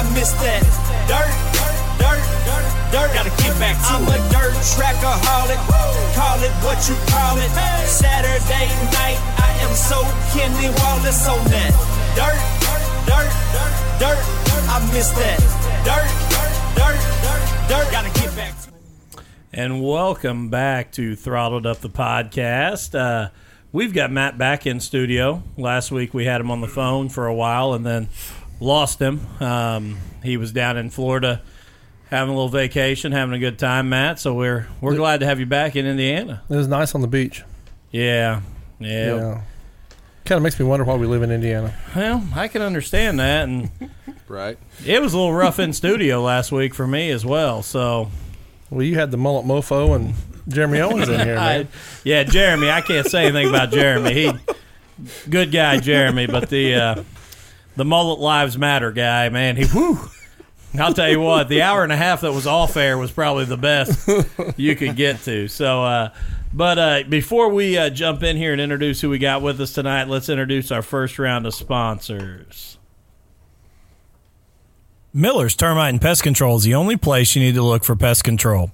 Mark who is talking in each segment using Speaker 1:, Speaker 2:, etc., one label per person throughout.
Speaker 1: I miss that dirt, dirt, dirt, dirt. Gotta get back to I'm a dirt trackaholic. Call it what you call it. Saturday night, I am so Kenny Wallace on that dirt, dirt, dirt. Dirt. I miss that dirt, dirt, dirt. Dirt. Gotta get back. To
Speaker 2: And welcome back to Throttled Up the podcast. Uh, we've got Matt back in studio. Last week we had him on the phone for a while and then lost him. Um, he was down in Florida having a little vacation, having a good time, Matt. So we're we're glad to have you back in Indiana.
Speaker 3: It was nice on the beach.
Speaker 2: Yeah, yeah.
Speaker 3: Yeah. Kind of makes me wonder why we live in Indiana.
Speaker 2: Well, I can understand that, and
Speaker 4: Right.
Speaker 2: it was a little rough in studio last week for me as well. So
Speaker 3: Well, you had the mullet mofo and Jeremy Owens in here,
Speaker 2: I,
Speaker 3: man.
Speaker 2: yeah, Jeremy. I can't say anything about Jeremy. He, good guy, Jeremy. But the uh, the mullet lives matter guy, man. He. I'll tell you what, the hour and a half that was off air was probably the best you could get to. So, uh, but uh, before we uh, jump in here and introduce who we got with us tonight, let's introduce our first round of sponsors. Miller's Termite and Pest Control is the only place you need to look for pest control.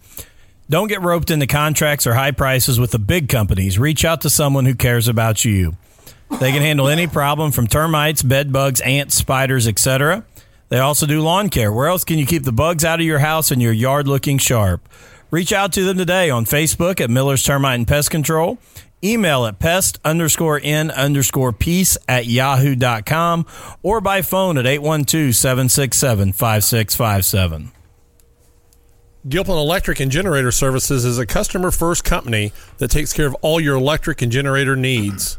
Speaker 2: Don't get roped into contracts or high prices with the big companies. Reach out to someone who cares about you. They can handle any problem from termites, bed bugs, ants, spiders, etc. They also do lawn care. Where else can you keep the bugs out of your house and your yard looking sharp? Reach out to them today on Facebook at Miller's Termite and Pest Control. Email at pest underscore n underscore peace at yahoo.com or by phone at 812 767 5657.
Speaker 3: Gilpin Electric and Generator Services is a customer first company that takes care of all your electric and generator needs.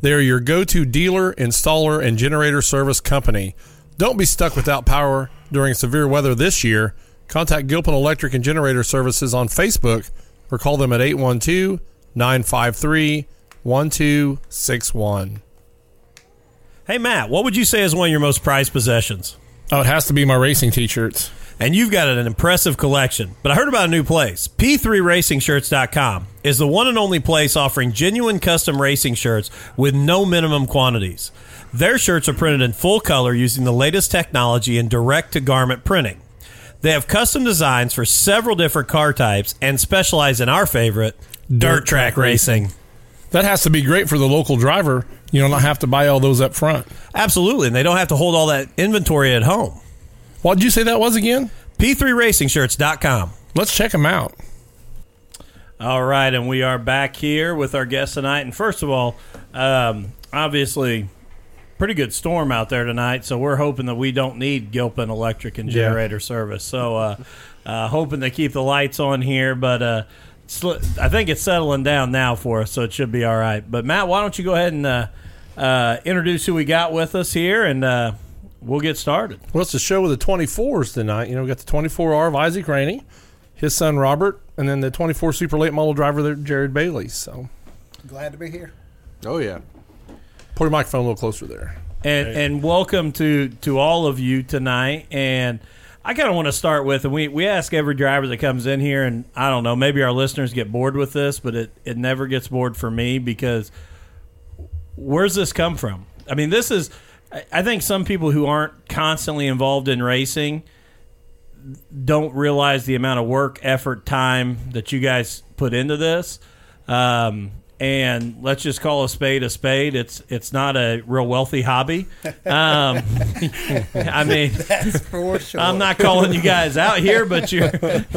Speaker 3: They are your go to dealer, installer, and generator service company. Don't be stuck without power during severe weather this year. Contact Gilpin Electric and Generator Services on Facebook or call them at 812 953 1261.
Speaker 2: Hey, Matt, what would you say is one of your most prized possessions?
Speaker 3: Oh, it has to be my racing t shirts.
Speaker 2: And you've got an impressive collection. But I heard about a new place. P3RacingShirts.com is the one and only place offering genuine custom racing shirts with no minimum quantities. Their shirts are printed in full color using the latest technology in direct to garment printing. They have custom designs for several different car types and specialize in our favorite, dirt track racing.
Speaker 3: That has to be great for the local driver. You don't have to buy all those up front.
Speaker 2: Absolutely, and they don't have to hold all that inventory at home.
Speaker 3: What did you say that was again?
Speaker 2: P3RacingShirts.com.
Speaker 3: Let's check them out.
Speaker 2: All right, and we are back here with our guest tonight. And first of all, um, obviously, pretty good storm out there tonight. So we're hoping that we don't need Gilpin Electric and
Speaker 3: Yeah.
Speaker 2: Generator Service. So uh, uh, hoping to keep the lights on here, but uh, sl- I think it's settling down now for us, so it should be all right. But Matt, why don't you go ahead and uh, uh, introduce who we got with us here, and uh, we'll get started.
Speaker 3: Well, it's a show with the 24s tonight. You know, we got the 24R of Isaac Rainey, his son Robert, and then the 24 Super Late Model driver there, Jared Bailey. So
Speaker 5: Glad to be here.
Speaker 4: Oh yeah.
Speaker 3: put your microphone a little closer there.
Speaker 2: and and welcome to to all of you tonight and I kind of want to start with, and we, we ask every driver that comes in here, and I don't know, maybe our listeners get bored with this, but it, it never gets bored for me because where's this come from? I mean, this is, I- think some people who aren't constantly involved in racing don't realize the amount of work, effort, time that you guys put into this. Um, and let's just call a spade a spade. It's it's not a real wealthy hobby. Um, I mean,
Speaker 5: That's for sure.
Speaker 2: I'm not calling you guys out here, but you're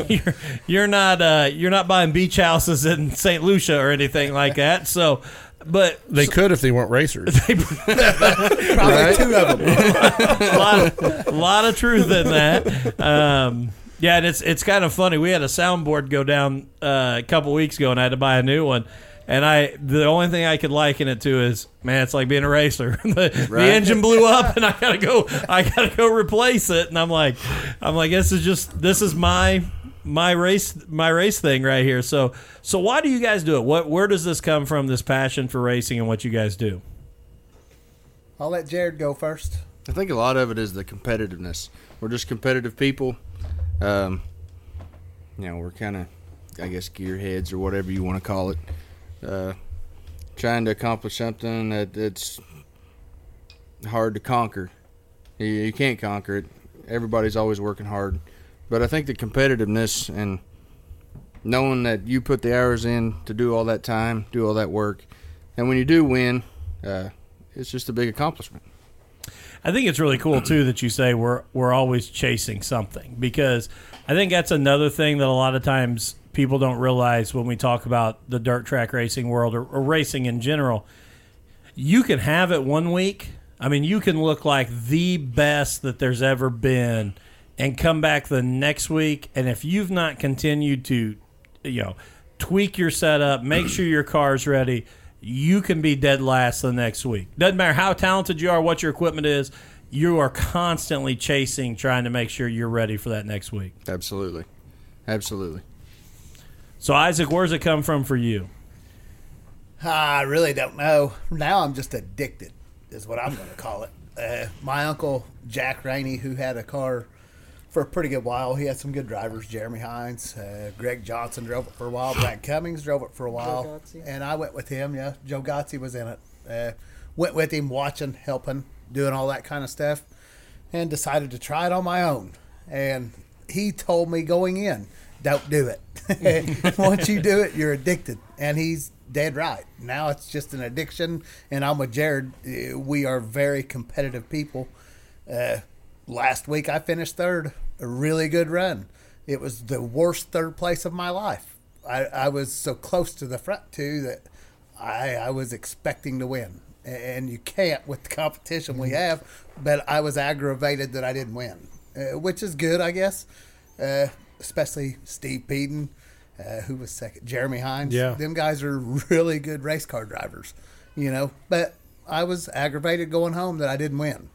Speaker 2: you're you're not uh, you're not buying beach houses in St. Lucia or anything like that. So, but
Speaker 3: They could if they weren't racers.
Speaker 5: Probably two of them.
Speaker 2: a lot, of, a lot of truth in that. Um, yeah, and it's it's kind of funny. We had a soundboard go down uh, a couple weeks ago, and I had to buy a new one. And I, the only thing I could liken it to is, man, it's like being a racer. the, the engine blew up, and I gotta go, I gotta go replace it. And I'm like, I'm like, this is just, this is my my race, my race thing right here. So, so why do you guys do it? What, where does this come from? This passion for racing and what you guys do?
Speaker 5: I'll let Jared go first.
Speaker 4: I think a lot of it is the competitiveness. We're just competitive people. Um, you know, we're kind of, I guess, gearheads or whatever you want to call it. Uh, trying to accomplish something that it's hard to conquer. You, you can't conquer it. everybody's always working hard, but I think the competitiveness and knowing that you put the hours in to do all that time, do all that work, and when you do win, uh, it's just a big accomplishment.
Speaker 2: I think it's really cool too that you say we're we're always chasing something because I think that's another thing that a lot of times people don't realize when we talk about the dirt track racing world or, or racing in general. You can have it one week. I mean, you can look like the best that there's ever been and come back the next week and if you've not continued to you know tweak your setup, make sure your car's ready, you can be dead last the next week. Doesn't matter how talented you are, what your equipment is, you are constantly chasing, trying to make sure you're ready for that next week.
Speaker 4: Absolutely, absolutely.
Speaker 2: So, Isaac, where's it come from for you?
Speaker 5: I really don't know. Now I'm just addicted, is what I'm going to call it. Uh, my uncle Jack Rainey, who had a car for a pretty good while, he had some good drivers. Jeremy Hines, uh, Greg Johnson drove it for a while. Brad Cummings drove it for a while, and I went with him. Yeah, Joe Gotzi was in it. Uh, went with him, watching, helping, doing all that kind of stuff, and decided to try it on my own. And he told me going in, don't do it. Once you do it, you're addicted. And he's dead right. Now it's just an addiction. And I'm with Jared. Uh, We are very competitive people. Uh, last week I finished third, a really good run. It was the worst third place of my life. I, I was so close to the front too that I, I was expecting to win. And you can't with the competition we have, but I was aggravated that I didn't win, uh, which is good, I guess. Uh, especially Steve Peden, uh, who was second, Jeremy Hines.
Speaker 3: Yeah.
Speaker 5: them guys are really good race car drivers, you know. But I was aggravated going home that I didn't win.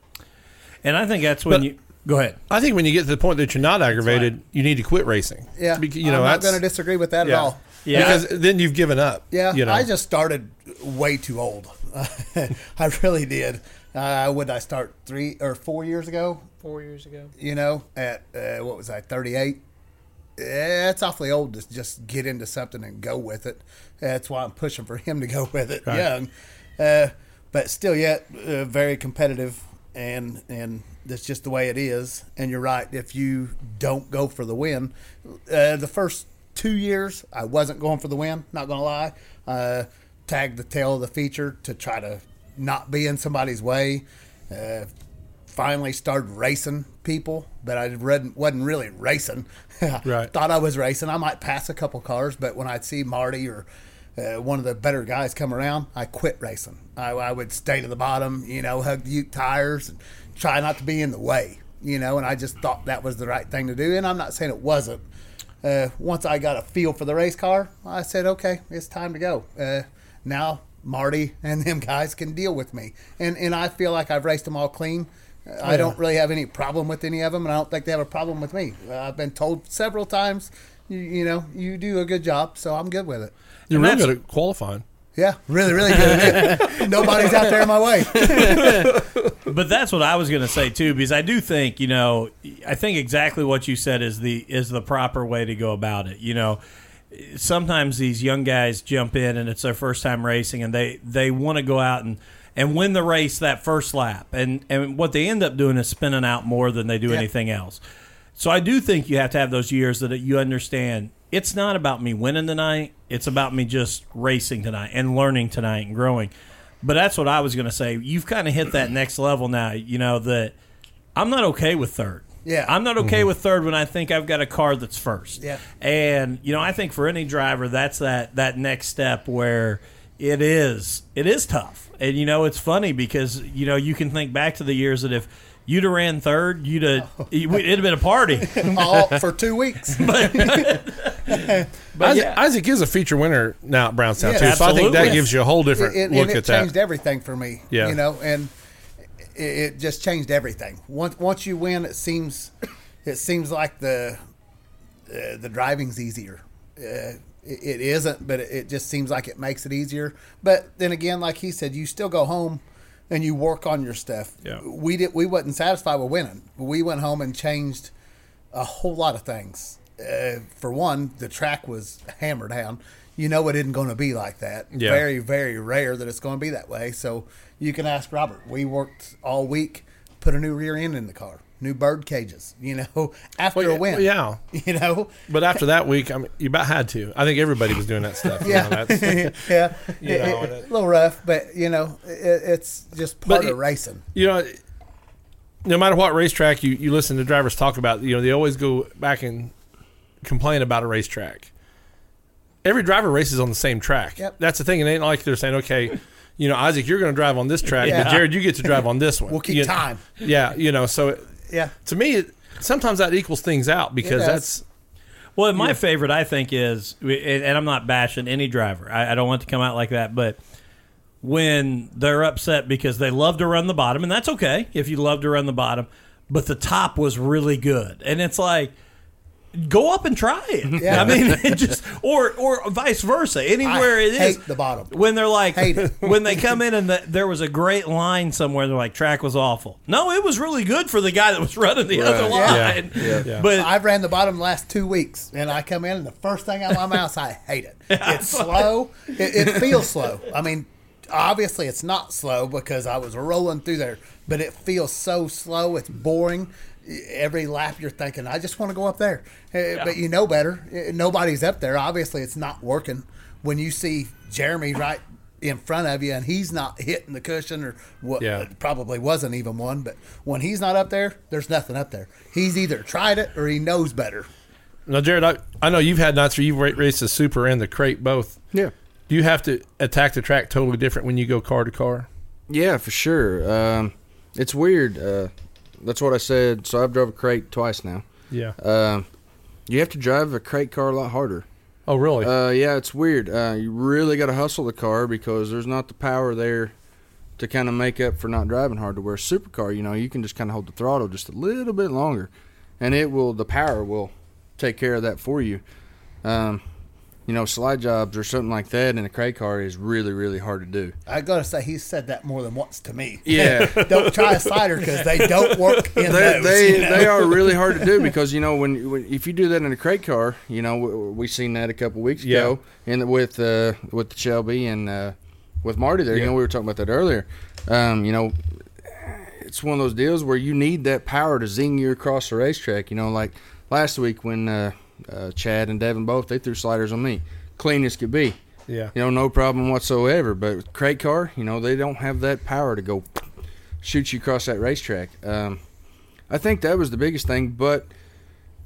Speaker 2: And I think that's when
Speaker 3: But-
Speaker 2: you go ahead.
Speaker 3: I think when you get to the point that you're not aggravated, you need to quit racing.
Speaker 5: Yeah,
Speaker 3: Bec- you know,
Speaker 5: I'm not going to disagree with that
Speaker 3: yeah.
Speaker 5: at all.
Speaker 2: Yeah.
Speaker 3: because then you've given up.
Speaker 5: Yeah,
Speaker 3: you know.
Speaker 5: I just started way too old. I really did. Uh, would I start three or four years ago?
Speaker 6: Four years ago.
Speaker 5: You know, at uh, what was I, 38? Yeah, it's awfully old to just get into something and go with it. That's why I'm pushing for him to go with it
Speaker 3: Right.
Speaker 5: young. Uh, but still, yet uh, very competitive, and and that's just the way it is. And you're right. If you don't go for the win, uh, the first two years I wasn't going for the win. Not gonna lie. Uh, tagged the tail of the feature to try to not be in somebody's way. Uh, finally started racing people, but I read, wasn't really racing.
Speaker 3: Right.
Speaker 5: Thought I was racing. I might pass a couple cars, but when I'd see Marty or uh, one of the better guys come around, I quit racing. I, I would stay to the bottom, you know, hug the Ute tires and try not to be in the way, you know, and I just thought that was the right thing to do. And I'm not saying it wasn't. Uh, once I got a feel for the race car, I said, okay, it's time to go. Uh, now Marty and them guys can deal with me, and and I feel like I've raced them all clean. I don't really have any problem with any of them, and I don't think they have a problem with me. Uh, I've been told several times, you, you know, you do a good job, so I'm good with it.
Speaker 3: You're really
Speaker 2: that's-
Speaker 3: good at qualifying.
Speaker 5: Yeah, really, really good. at it. Nobody's out there in my way.
Speaker 2: But that's what I was going to say too, because I do think you know, I think exactly what you said is the is the proper way to go about it. You know, sometimes these young guys jump in and it's their first time racing, and they they want to go out and and win the race that first lap, and and what they end up doing is spinning out more than they do
Speaker 5: Yeah.
Speaker 2: anything else. So I do think you have to have those years that you understand. It's not about me winning tonight. It's about me just racing tonight and learning tonight and growing. But that's what I was going to say. You've kind of hit that next level now. You know that I'm not okay with third.
Speaker 5: Yeah.
Speaker 2: I'm not okay mm-hmm. with third when I think I've got a car that's first.
Speaker 5: Yeah.
Speaker 2: And you know, I think for any driver, that's that that next step where it is it is tough. And you know, it's funny because you know you can think back to the years that if you'd have ran third, you'd have it'd have been a party.
Speaker 5: All for two weeks.
Speaker 3: Isaac,
Speaker 2: yeah.
Speaker 3: Isaac is a feature winner now at Brownstown
Speaker 5: Yeah,
Speaker 3: too, so I think that gives you a whole different
Speaker 5: it,
Speaker 3: look
Speaker 5: it
Speaker 3: at that.
Speaker 5: It changed everything for me.
Speaker 3: Yeah.
Speaker 5: you know, and it, it just changed everything. Once once you win, it seems it seems like the uh, the driving's easier. Uh, it, it isn't, but it, it just seems like it makes it easier. But then again, like he said, you still go home and you work on your stuff.
Speaker 3: Yeah.
Speaker 5: We did. We wasn't satisfied with winning. We went home and changed a whole lot of things. Uh, for one, the track was hammered down. You know it isn't going to be like that.
Speaker 3: Yeah.
Speaker 5: Very, very rare that it's going to be that way. So you can ask Robert. We worked all week, put a new rear end in the car. New bird cages. You know, after
Speaker 3: Well,
Speaker 5: a win.
Speaker 3: yeah.
Speaker 5: You know.
Speaker 3: But after that week, I mean, you about had to. I think everybody was doing that stuff. you
Speaker 5: Yeah,
Speaker 3: know, that's-
Speaker 5: yeah,
Speaker 3: You
Speaker 5: It-
Speaker 3: know,
Speaker 5: it-
Speaker 3: it-
Speaker 5: a little rough, but you know, it, it's just part of racing.
Speaker 3: you know, no matter what racetrack you, you listen to drivers talk about, you know, they always go back and complain about a racetrack. Every driver races on the same track.
Speaker 5: Yep.
Speaker 3: That's the thing. It ain't like they're saying, okay, you know, Isaac, you're going to drive on this track,
Speaker 5: Yeah.
Speaker 3: but Jared, you get to drive on this one.
Speaker 5: We'll keep
Speaker 3: You-
Speaker 5: time.
Speaker 3: Yeah, you know, so it,
Speaker 5: Yeah,
Speaker 3: to me, it, sometimes that equals things out because
Speaker 5: does.
Speaker 3: that's
Speaker 2: Well, my favorite, I think, is, and I'm not bashing any driver. I, I don't want it to come out like that, but when they're upset because they love to run the bottom, and that's okay if you love to run the bottom, but the top was really good, and it's like. Go up and try it.
Speaker 5: Yeah.
Speaker 2: I mean, it just or or vice versa. Anywhere
Speaker 5: I
Speaker 2: it is,
Speaker 5: hate the bottom.
Speaker 2: when they're like
Speaker 5: Hate it.
Speaker 2: when they come in and the, there was a great line somewhere. They're like track was awful. No, it was really good for the guy that was running the other
Speaker 4: Right.
Speaker 2: line.
Speaker 3: Yeah. Yeah.
Speaker 2: But
Speaker 5: I've ran the bottom the last two weeks, and I come in, and the first thing out of my mouth, I hate it. It's slow. It, it feels slow. I mean, obviously, it's not slow because I was rolling through there, but it feels so slow. It's boring. Every lap, you're thinking, I just want to go up there, Uh, but you know better. Uh, Nobody's up there. Obviously, it's not working. When you see Jeremy right in front of you, and he's not hitting the cushion, or what?
Speaker 3: Yeah.
Speaker 5: probably wasn't even one. But when he's not up there, there's nothing up there. He's either tried it or he knows better.
Speaker 3: now, Jared. I, I know you've had nights where you've raced the super and the crate both.
Speaker 4: Yeah.
Speaker 3: Do you have to attack the track totally different when you go car to car?
Speaker 4: Yeah, for sure. Um, it's weird. Uh, that's what I said. So I've drove a crate twice now.
Speaker 3: Yeah.
Speaker 4: Um, you have to drive a crate car a lot harder.
Speaker 3: Oh, really?
Speaker 4: Uh, yeah, it's weird. Uh, you really got to hustle the car because there's not the power there to kind of make up for not driving hard. To where a supercar, you know, you can just kind of hold the throttle just a little bit longer, and it will. The power will take care of that for you. Um, you know, slide jobs or something like that in a crate car is really, really hard to do.
Speaker 5: I gotta say, he said that more than once to me.
Speaker 4: Yeah.
Speaker 5: don't try a slider because they don't work in
Speaker 4: they
Speaker 5: those.
Speaker 4: they,
Speaker 5: you know?
Speaker 4: they are really hard to do because you know when, when if you do that in a crate car, you know we, we seen that a couple weeks ago, and with uh, with the Shelby and uh, with Marty there. You know we were talking about that earlier. Um, you know, it's one of those deals where you need that power to zing you across the racetrack. You know, like last week when uh, uh, Chad and Devin both they threw sliders on me, clean as could be.
Speaker 3: yeah.
Speaker 4: You know, no problem whatsoever. But crate car, you know, they don't have that power to go shoot you across that racetrack. Um, I think that was the biggest thing, but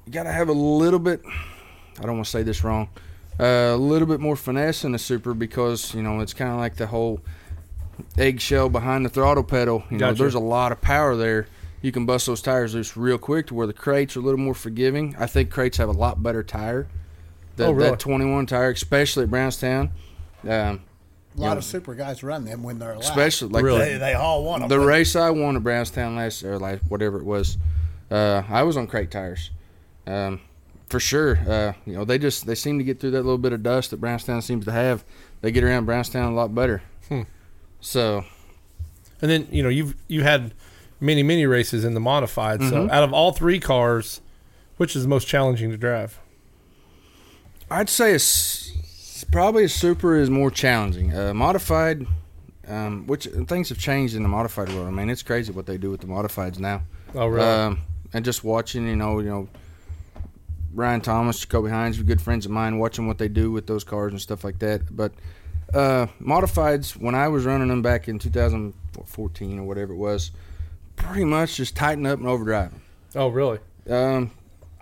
Speaker 4: you got to have a little bit. I don't want to say this wrong. Uh, a little bit more finesse in the super because you know it's kind of like the whole eggshell behind the throttle pedal. You know,
Speaker 3: Gotcha.
Speaker 4: there's a lot of power there. You can bust those tires loose real quick to where the crates are a little more forgiving. I think crates have a lot better tire. That,
Speaker 3: Oh, really?
Speaker 4: that 21 tire, especially at Brownstown. Um,
Speaker 5: a lot
Speaker 4: Yeah.
Speaker 5: of super guys run them when they're allowed.
Speaker 4: especially like
Speaker 3: Really?
Speaker 5: they, they all want them.
Speaker 4: the race I won at Brownstown last or like whatever it was, uh, I was on crate tires, um, for sure. Uh, you know they just they seem to get through that little bit of dust that Brownstown seems to have. They get around Brownstown a lot better.
Speaker 3: Hmm.
Speaker 4: So
Speaker 3: And then you know you've you had many many races in the modified. So
Speaker 4: Mhm.
Speaker 3: out of all three cars, which is the most challenging to drive?
Speaker 4: I'd say a s probably a super is more challenging. Uh, modified, um, which things have changed in the modified world. I mean it's crazy what they do with the modifieds now.
Speaker 3: Oh, really?
Speaker 4: Um, and just watching, you know, you know, Ryan Thomas, Jacoby Hines, good friends of mine, watching what they do with those cars and stuff like that. But uh, modifieds, when I was running them back in 2014 or whatever it was, pretty much just tighten up and overdrive them.
Speaker 3: oh, really?
Speaker 4: Um,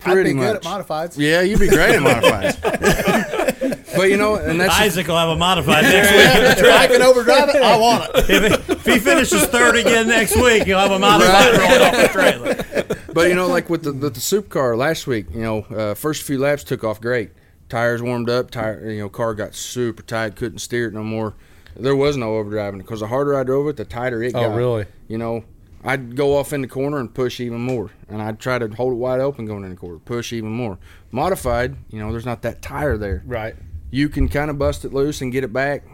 Speaker 5: I'd
Speaker 4: pretty
Speaker 5: be
Speaker 4: much.
Speaker 5: good at modifieds.
Speaker 4: Yeah, you'd be great at modifieds. but you know, and that's just-
Speaker 2: Isaac will have a modified next week.
Speaker 5: if I can overdrive it, I want it.
Speaker 2: if, if he finishes third again next week, he'll have a modified rolling off the trailer.
Speaker 4: but you know, like with the with the supercar last week, you know, uh, first few laps took off great. Tires warmed up. Tire, you know, car got super tight. Couldn't steer it no more. There was no overdriving because the harder I drove it, the tighter it
Speaker 3: Oh,
Speaker 4: got.
Speaker 3: really?
Speaker 4: You know, I'd go off in the corner and push even more, and I'd try to hold it wide open going in the corner, push even more. Modified, you know, there's not that tire there.
Speaker 3: Right.
Speaker 4: You can kind of bust it loose and get it back,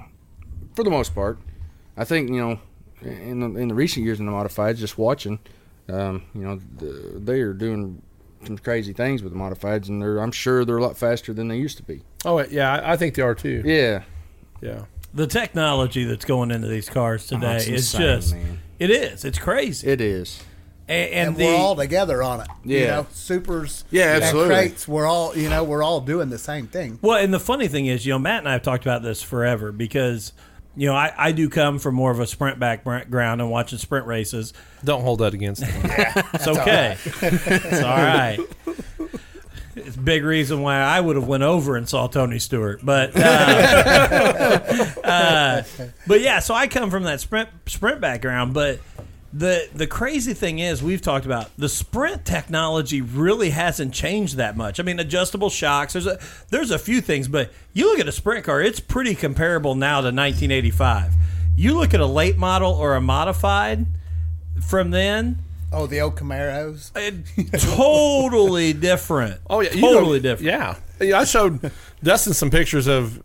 Speaker 4: for the most part. I think you know, in the, in the recent years in the modifieds, just watching, um, you know, the, they are doing some crazy things with the modifieds, and they're I'm sure they're a lot faster than they used to be.
Speaker 3: Oh, yeah. I, I think they are too.
Speaker 4: Yeah,
Speaker 3: Yeah.
Speaker 2: The technology that's going into these cars today
Speaker 4: Oh, it's
Speaker 2: is
Speaker 4: insane,
Speaker 2: just
Speaker 4: man.
Speaker 2: It is. It's crazy.
Speaker 4: it is.
Speaker 2: and,
Speaker 5: and,
Speaker 2: and the
Speaker 5: we're all together on it. You
Speaker 4: Yeah.
Speaker 5: know, supers.
Speaker 4: Yeah, absolutely.
Speaker 5: crates. We're all you know. We're all doing the same thing.
Speaker 2: Well, and the funny thing is, you know, Matt and I have talked about this forever because, you know, I, I do come from more of a sprint background and watching sprint races.
Speaker 3: Don't hold that against him.
Speaker 2: It's okay. it's all right. It's big reason why I would have went over and saw Tony Stewart, but uh, uh, but yeah. So I come from that sprint sprint background, but the the crazy thing is we've talked about the sprint technology really hasn't changed that much. I mean, adjustable shocks. There's a there's a few things, but you look at a sprint car, it's pretty comparable now to 1985. You look at a late model or a modified from then.
Speaker 5: Oh, the old Camaros.
Speaker 2: It, totally different.
Speaker 3: Oh yeah, you
Speaker 2: totally
Speaker 3: know-
Speaker 2: different.
Speaker 3: Yeah, yeah. I showed Dustin some pictures of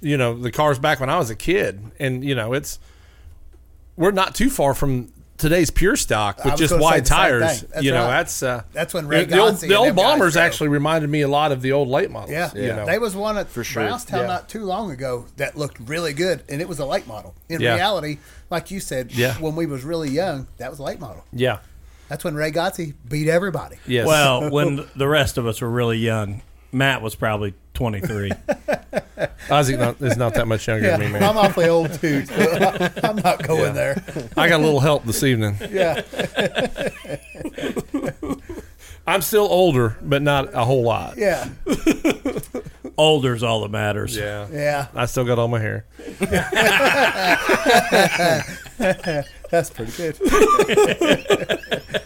Speaker 3: you know the cars back when I was a kid, and you know it's we're not too far from today's pure stock with just wide tires.
Speaker 5: thing. That's
Speaker 3: you know
Speaker 5: right.
Speaker 3: that's uh,
Speaker 5: That's when Ray
Speaker 3: the old, the old bombers actually reminded me a lot of the old late models.
Speaker 5: Yeah,
Speaker 3: you know.
Speaker 5: They was one at
Speaker 4: For sure.
Speaker 5: Brownstown
Speaker 3: Yeah.
Speaker 5: not too long ago that looked really good, and it was a late model. In
Speaker 3: Yeah.
Speaker 5: reality, like you said,
Speaker 3: Yeah.
Speaker 5: when we was really young, that was a late model.
Speaker 3: yeah.
Speaker 5: That's when Ray Gotzi beat everybody.
Speaker 3: Yes.
Speaker 2: Well, when the rest of us were really young, Matt was probably 23.
Speaker 3: Isaac not, is not that much younger
Speaker 5: Yeah,
Speaker 3: than me, man.
Speaker 5: I'm awfully old too. so I'm not going
Speaker 3: Yeah.
Speaker 5: there.
Speaker 3: I got a little help this evening.
Speaker 5: Yeah,
Speaker 3: I'm still older, but not a whole lot.
Speaker 5: yeah,
Speaker 2: Older's all that matters.
Speaker 3: Yeah.
Speaker 5: yeah.
Speaker 3: I still got all my hair.
Speaker 5: That's pretty good.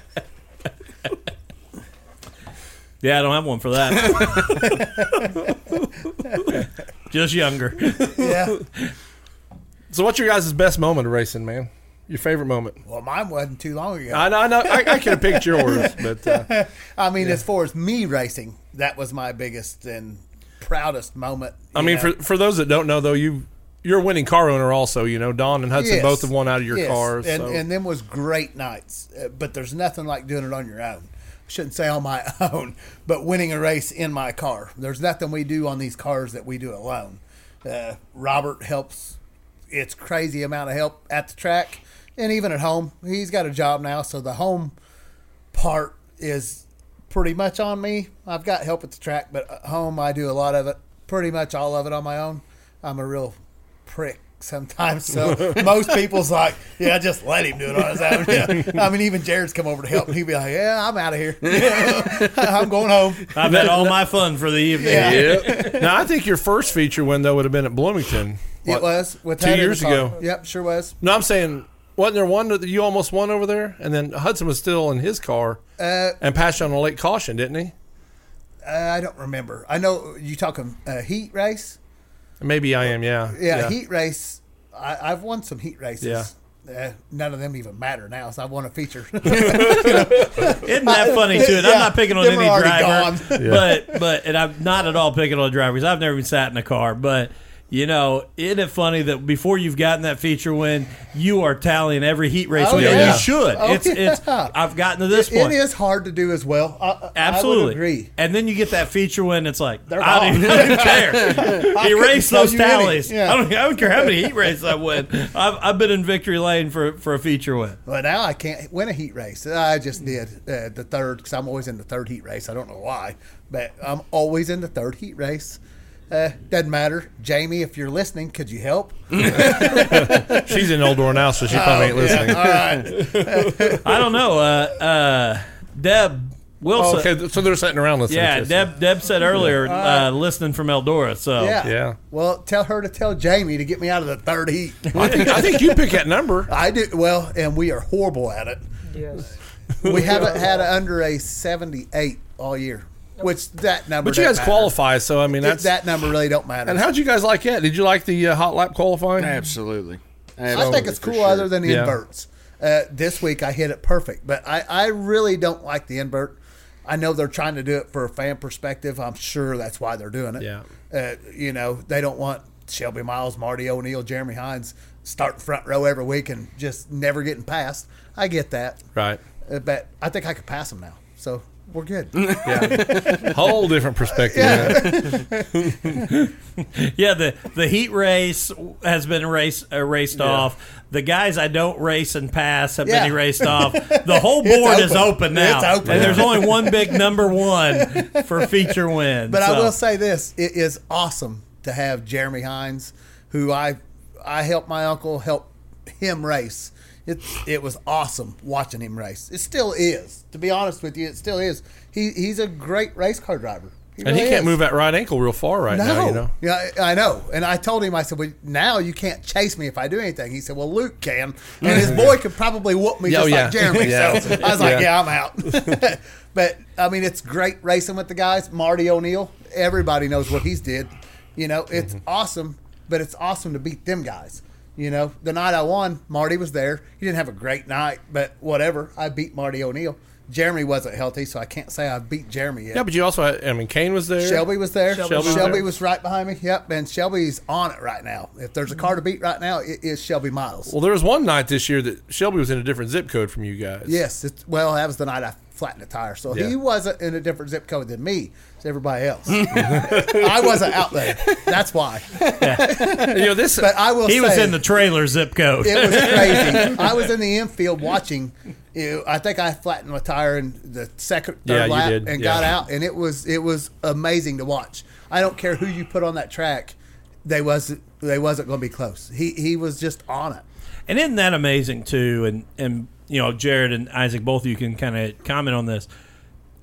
Speaker 2: Yeah, I don't have one for that. Just younger.
Speaker 5: Yeah.
Speaker 3: So, what's your guys' best moment of racing, man? Your favorite moment?
Speaker 5: Well, mine wasn't too long ago.
Speaker 3: I know, I know. I, I could have picked yours, but uh,
Speaker 5: I mean, as far as me racing, that was my biggest and proudest moment.
Speaker 3: I mean,
Speaker 5: know.
Speaker 3: for for those that don't know, though, you you're a winning car owner, also. You know, Don and Hudson
Speaker 5: Yes.
Speaker 3: both have won out of your
Speaker 5: Yes.
Speaker 3: cars.
Speaker 5: and
Speaker 3: so.
Speaker 5: and them was great nights. Uh, but there's nothing like doing it on your own. I shouldn't say on my own, but winning a race in my car. There's nothing we do on these cars that we do alone. Uh, Robert helps. It's crazy amount of help at the track and even at home. He's got a job now, so the home part is pretty much on me. I've got help at the track, but at home I do a lot of it, pretty much all of it on my own. I'm a real prick sometimes, so most people's like, "Yeah, just let him do it on his own." Yeah. I mean, even Jared's come over to help, and he'd be like, "Yeah, I'm out of here. I'm going home."
Speaker 2: I've had all my fun for the evening.
Speaker 5: Yeah.
Speaker 3: now, I think your first feature win though would have been at Bloomington.
Speaker 5: It was with
Speaker 3: two
Speaker 5: that in the
Speaker 3: years ago.
Speaker 5: Yep, sure was.
Speaker 3: No, I'm saying, wasn't there one that you almost won over there? And then Hudson was still in his car
Speaker 5: Uh,
Speaker 3: and passed on a late caution, didn't he?
Speaker 5: uh, I don't remember. I know you talking uh, heat race.
Speaker 3: Maybe I am. Yeah.
Speaker 5: Yeah, heat race. I, I've won some heat races.
Speaker 3: Yeah.
Speaker 5: Uh, none of them even matter now, so I won a feature.
Speaker 2: Isn't that funny too? And I'm not picking on any driver, but but and I'm not at all picking on drivers. I've never even sat in a car, but you know, isn't it funny that before you've gotten that feature win, you are tallying every heat race
Speaker 5: Oh,
Speaker 2: win?
Speaker 5: yeah.
Speaker 2: You should.
Speaker 5: Oh,
Speaker 2: it's it's. I've gotten to this
Speaker 5: It
Speaker 2: point.
Speaker 5: is hard to do as well. I-
Speaker 2: Absolutely.
Speaker 5: I agree.
Speaker 2: And then you get that feature win. It's like
Speaker 5: They're
Speaker 2: I don't, even, I don't care.
Speaker 5: I
Speaker 2: Erase those
Speaker 5: tell you any.
Speaker 2: tallies.
Speaker 5: Yeah.
Speaker 2: I don't. I don't care how many heat races I win. I've, I've been in victory lane for for a feature win.
Speaker 5: But now I can't win a heat race. I just did uh, the third because I'm always in the third heat race. I don't know why, but I'm always in the third heat race. Uh, doesn't matter, Jamie. If you're listening, could you help?
Speaker 3: She's in Eldora now, so she probably ain't listening.
Speaker 5: All right.
Speaker 2: I don't know. Uh, uh, Deb Wilson.
Speaker 3: Oh, okay, so they're sitting around listening.
Speaker 2: Yeah,
Speaker 3: to us.
Speaker 2: Deb. Deb said earlier, uh, listening from Eldora. So
Speaker 5: Yeah.
Speaker 3: Yeah.
Speaker 5: Well, tell her to tell Jamie to get me out of the third heat.
Speaker 3: I think, I think you pick that number.
Speaker 5: I do well, and we are horrible at it.
Speaker 6: Yes.
Speaker 5: We haven't had under a 78 all year, which that number.
Speaker 3: But you guys
Speaker 5: matter.
Speaker 3: qualify, so I mean that's.
Speaker 5: that number really don't matter.
Speaker 3: and how'd you guys like it? Did you like the uh, hot lap qualifying?
Speaker 4: Absolutely.
Speaker 5: I think it's cool
Speaker 4: sure.
Speaker 5: other than the
Speaker 3: Yeah.
Speaker 5: inverts. Uh, this week I hit it perfect, but I, I really don't like the invert. I know they're trying to do it for a fan perspective. I'm sure that's why they're doing it.
Speaker 3: Yeah.
Speaker 5: Uh, you know, they don't want Shelby Miles, Marty O'Neill, Jeremy Hines starting front row every week and just never getting past. I get that.
Speaker 3: Right.
Speaker 5: Uh, but I think I could pass them now. So we're good.
Speaker 3: Yeah. Whole different perspective. man.
Speaker 2: Yeah, the the heat race has been race, uh, raced off. The guys I don't race and pass have
Speaker 5: Yeah.
Speaker 2: been erased off. The whole
Speaker 5: It's
Speaker 2: board is
Speaker 5: open.
Speaker 2: open now,
Speaker 5: It's open.
Speaker 2: and there's only one big number one for feature win.
Speaker 5: But I will say this: it is awesome to have Jeremy Hines, who I I helped my uncle help him race. It it was awesome watching him race. It still is. To be honest with you, it still is. He he's a great race car driver.
Speaker 3: And he can't
Speaker 5: is.
Speaker 3: move that right ankle real far right
Speaker 5: No,
Speaker 3: now, you know.
Speaker 5: yeah, I I know. And I told him, I said, "Well, now you can't chase me if I do anything." He said, "Well, Luke can, and his boy could probably whoop me
Speaker 3: Oh,
Speaker 5: just
Speaker 3: yeah.
Speaker 5: like Jeremy."
Speaker 3: Yeah.
Speaker 5: So I was like,
Speaker 3: Yeah.
Speaker 5: "Yeah, I'm out." but I mean, it's great racing with the guys. Marty O'Neill, everybody knows what he's did. You know, it's
Speaker 3: Mm-hmm.
Speaker 5: awesome, but it's awesome to beat them guys. You know, the night I won, Marty was there. He didn't have a great night, but whatever. I beat Marty O'Neill. Jeremy wasn't healthy, so I can't say I beat Jeremy yet.
Speaker 3: Yeah, but you also had, I mean, Kane was there.
Speaker 5: Shelby was there.
Speaker 3: Shelby
Speaker 5: Shelby,
Speaker 3: was
Speaker 5: was,
Speaker 3: there.
Speaker 5: right behind me. Yep, and Shelby's on it right now. If there's a car to beat right now, it is Shelby Miles.
Speaker 3: Well, there was one night this year that Shelby was in a different zip code from you guys.
Speaker 5: yes, it's, well, that was the night I flattened a tire, so
Speaker 3: Yeah.
Speaker 5: he wasn't in a different zip code than me. It's everybody else. I wasn't out there. That's why.
Speaker 3: And, you know this.
Speaker 5: But I will.
Speaker 2: he was in the trailer zip code.
Speaker 5: It was crazy. I was in the infield watching. You know, I think I flattened my tire in the second, third
Speaker 3: Yeah,
Speaker 5: lap and
Speaker 3: Yeah.
Speaker 5: got out, and it was it was amazing to watch. I don't care who you put on that track, they wasn't they wasn't going to be close. He he was just on it.
Speaker 2: And isn't that amazing too? And and you know, Jared and Isaac, both of you can kind of comment on this.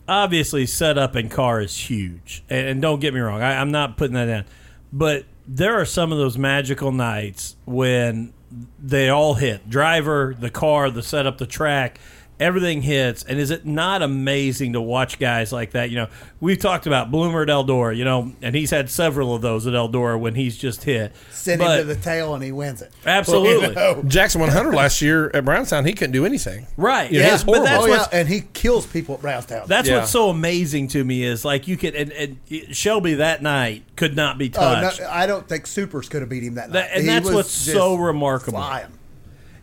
Speaker 2: Obviously, setup and car is huge, and, and don't get me wrong, I, I'm not putting that down, but there are some of those magical nights when they all hit driver, the car, the setup, the track. Everything hits, and is it not amazing to watch guys like that? You know, we've talked about Bloomer at Eldora, you know, and he's had several of those at Eldora when he's just hit.
Speaker 5: Send
Speaker 2: But-
Speaker 5: him to the tail, and he wins it.
Speaker 2: Absolutely.
Speaker 5: You know?
Speaker 3: Jackson 100 last year at Brownstown, he couldn't do anything.
Speaker 2: Right.
Speaker 3: Yeah,
Speaker 2: Yeah, but that's
Speaker 5: oh yeah, and he kills people at Brownstown.
Speaker 2: That's
Speaker 3: Yeah.
Speaker 2: what's so amazing to me is like you could and, and Shelby that night could not be
Speaker 5: Oh, no,
Speaker 2: touched.
Speaker 5: I don't think Supers could have beat him that night.
Speaker 2: That- and
Speaker 5: He
Speaker 2: that's what's
Speaker 5: just
Speaker 2: so remarkable.
Speaker 5: Flying.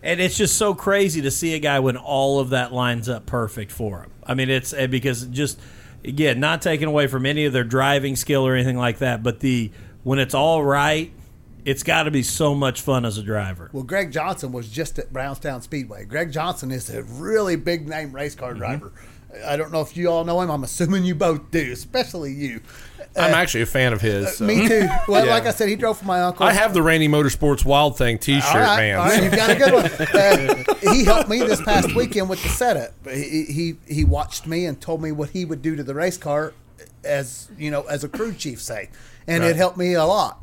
Speaker 2: And it's just so crazy to see a guy when all of that lines up perfect for him. I mean, it's uh, because just again, not taking away from any of their driving skill or anything like that, but the when it's all right, it's got to be so much fun as a driver.
Speaker 5: Well, Greg Johnson was just at Brownstown Speedway. Greg Johnson is a really big name race car
Speaker 3: Mm-hmm.
Speaker 5: driver. I don't know if you all know him. I'm assuming you both do, especially you.
Speaker 3: I'm actually a fan of his. so.
Speaker 5: Uh, Me too. Well,
Speaker 3: Yeah.
Speaker 5: like I said, he drove for my uncle.
Speaker 3: I have the Rainey Motorsports Wild Thing T-shirt,
Speaker 5: All right,
Speaker 3: man.
Speaker 5: all right, you've got a good one. Uh, he helped me this past weekend with the setup. He, he he watched me and told me what he would do to the race car, as you know, as a crew chief say, and
Speaker 3: Right.
Speaker 5: it helped me a lot.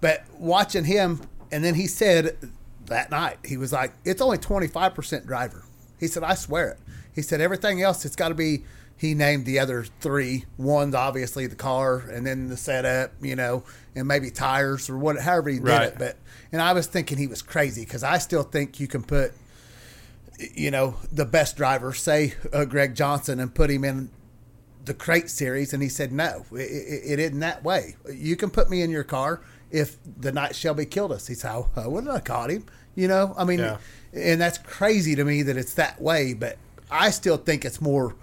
Speaker 5: But watching him, and then he said that night he was like, "It's only twenty five percent driver." He said, "I swear it." He said, "Everything else, it's got to be." He named the other three. One's obviously the car, and then the setup, you know, and maybe tires or what, however he did
Speaker 3: Right.
Speaker 5: it. But and I was thinking he was crazy because I still think you can put, you know, the best driver, say uh, Greg Johnson, and put him in the crate series, and he said no, it, it, it isn't that way. You can put me in your car if the night Shelby killed us. He said, "How I wouldn't have caught him?" You know, I mean,
Speaker 3: Yeah.
Speaker 5: and that's crazy to me that it's that way. But I still think it's more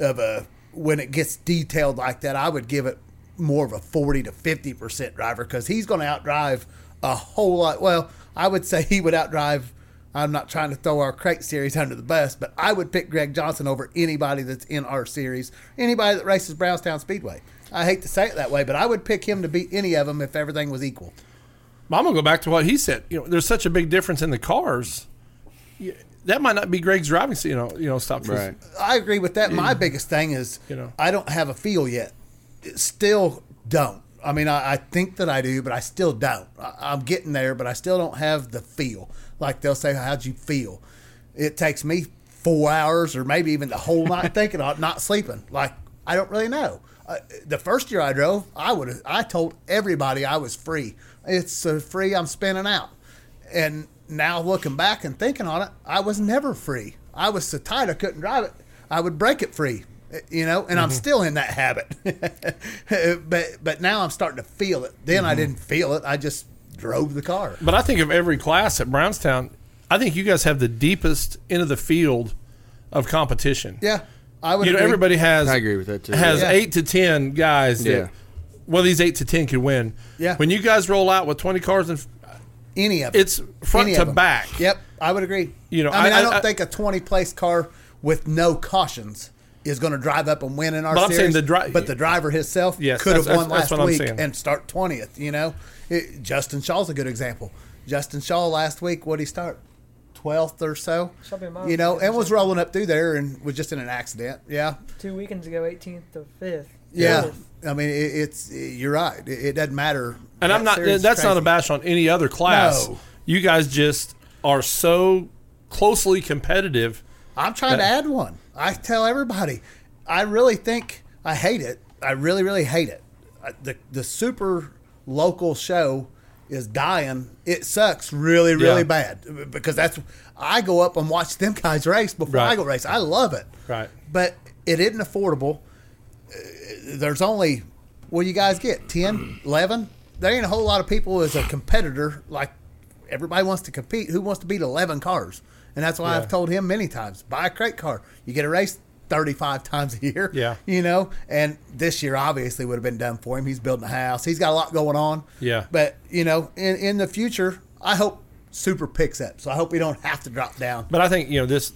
Speaker 5: of a when it gets detailed like that. I would give it more of a forty to fifty percent driver because he's going to outdrive a whole lot. Well, I would say he would outdrive. I'm not trying to throw our crate series under the bus, but I would pick Greg Johnson over anybody that's in our series, anybody that races Brownstown Speedway. I hate to say it that way, but I would pick him to beat any of them if everything was equal.
Speaker 3: I'm gonna go back to what he said. You know, there's such a big difference in the cars. Yeah, That might not be Greg's driving. You know, you know, stop.
Speaker 4: Right.
Speaker 5: I agree with that. My biggest thing is
Speaker 3: You know.
Speaker 5: I don't have a feel yet. Still don't. I mean, I, I think that I do, but I still don't. I, I'm getting there, but I still don't have the feel. Like they'll say, "How'd you feel?" It takes me four hours, or maybe even the whole night thinking on not sleeping. Like I don't really know. Uh, the first year I drove, I would I told everybody I was free. It's uh, free. I'm spinning out. And now looking back and thinking on it, I was never free. I was so tight I couldn't drive it. I would break it free, you know, and I'm mm-hmm. still in that habit. but but now I'm starting to feel it. Then I mm-hmm. didn't feel it. I just drove the car.
Speaker 3: But I think of every class at Brownstown, I think you guys have the deepest into the field of competition.
Speaker 5: Yeah. I would
Speaker 3: you know,
Speaker 5: agree.
Speaker 3: everybody has
Speaker 4: I agree with that too.
Speaker 3: has
Speaker 5: Yeah.
Speaker 3: eight to ten guys. That,
Speaker 4: Yeah.
Speaker 3: Well, these eight to ten could win.
Speaker 5: Yeah.
Speaker 3: When you guys roll out with twenty cars, and
Speaker 5: any of them.
Speaker 3: it's front
Speaker 5: Any
Speaker 3: to back.
Speaker 5: Yep, I would agree.
Speaker 3: You know,
Speaker 5: I mean,
Speaker 3: I-
Speaker 5: I, don't
Speaker 3: I-
Speaker 5: think a 20 place car with no cautions is going to drive up and win in our
Speaker 3: But I'm
Speaker 5: series.
Speaker 3: saying the dri-
Speaker 5: but the driver himself
Speaker 3: Yes,
Speaker 5: could have won last week and start 20th. You know, it, Justin Shaw's a good example. Justin Shaw last week, what did he start? 12th or so.
Speaker 6: Something
Speaker 5: You know, and was
Speaker 6: something.
Speaker 5: rolling up through there and was just in an accident. Yeah.
Speaker 6: Two weekends ago, 18th to 5th.
Speaker 5: Yeah.
Speaker 6: Fourth.
Speaker 5: I mean, it, it's you're right. It, it doesn't matter.
Speaker 3: And I'm not.
Speaker 5: series is
Speaker 3: That's not a bash on any other class.
Speaker 5: No.
Speaker 3: You guys just are so closely competitive.
Speaker 5: I'm trying to add one. I tell everybody, I really think I hate it. I really, really hate it. Uh, The the super local show is dying. It sucks really, really
Speaker 3: Yeah.
Speaker 5: bad because that's I go up and watch them guys race before I go race. I love it.
Speaker 3: Right.
Speaker 5: But it isn't affordable. There's only what do you guys get 10, 11? There ain't a whole lot of people as a competitor like everybody wants to compete. Who wants to beat 11 cars? And that's why
Speaker 3: Yeah.
Speaker 5: I've told him many times buy a crate car. You get a race 35 times a year.
Speaker 3: Yeah.
Speaker 5: You know, and this year obviously would have been done for him. He's building a house, he's got a lot going on.
Speaker 3: Yeah.
Speaker 5: But, you know, in, in the future, I hope Super picks up. So I hope we don't have to drop down.
Speaker 3: But I think you know this.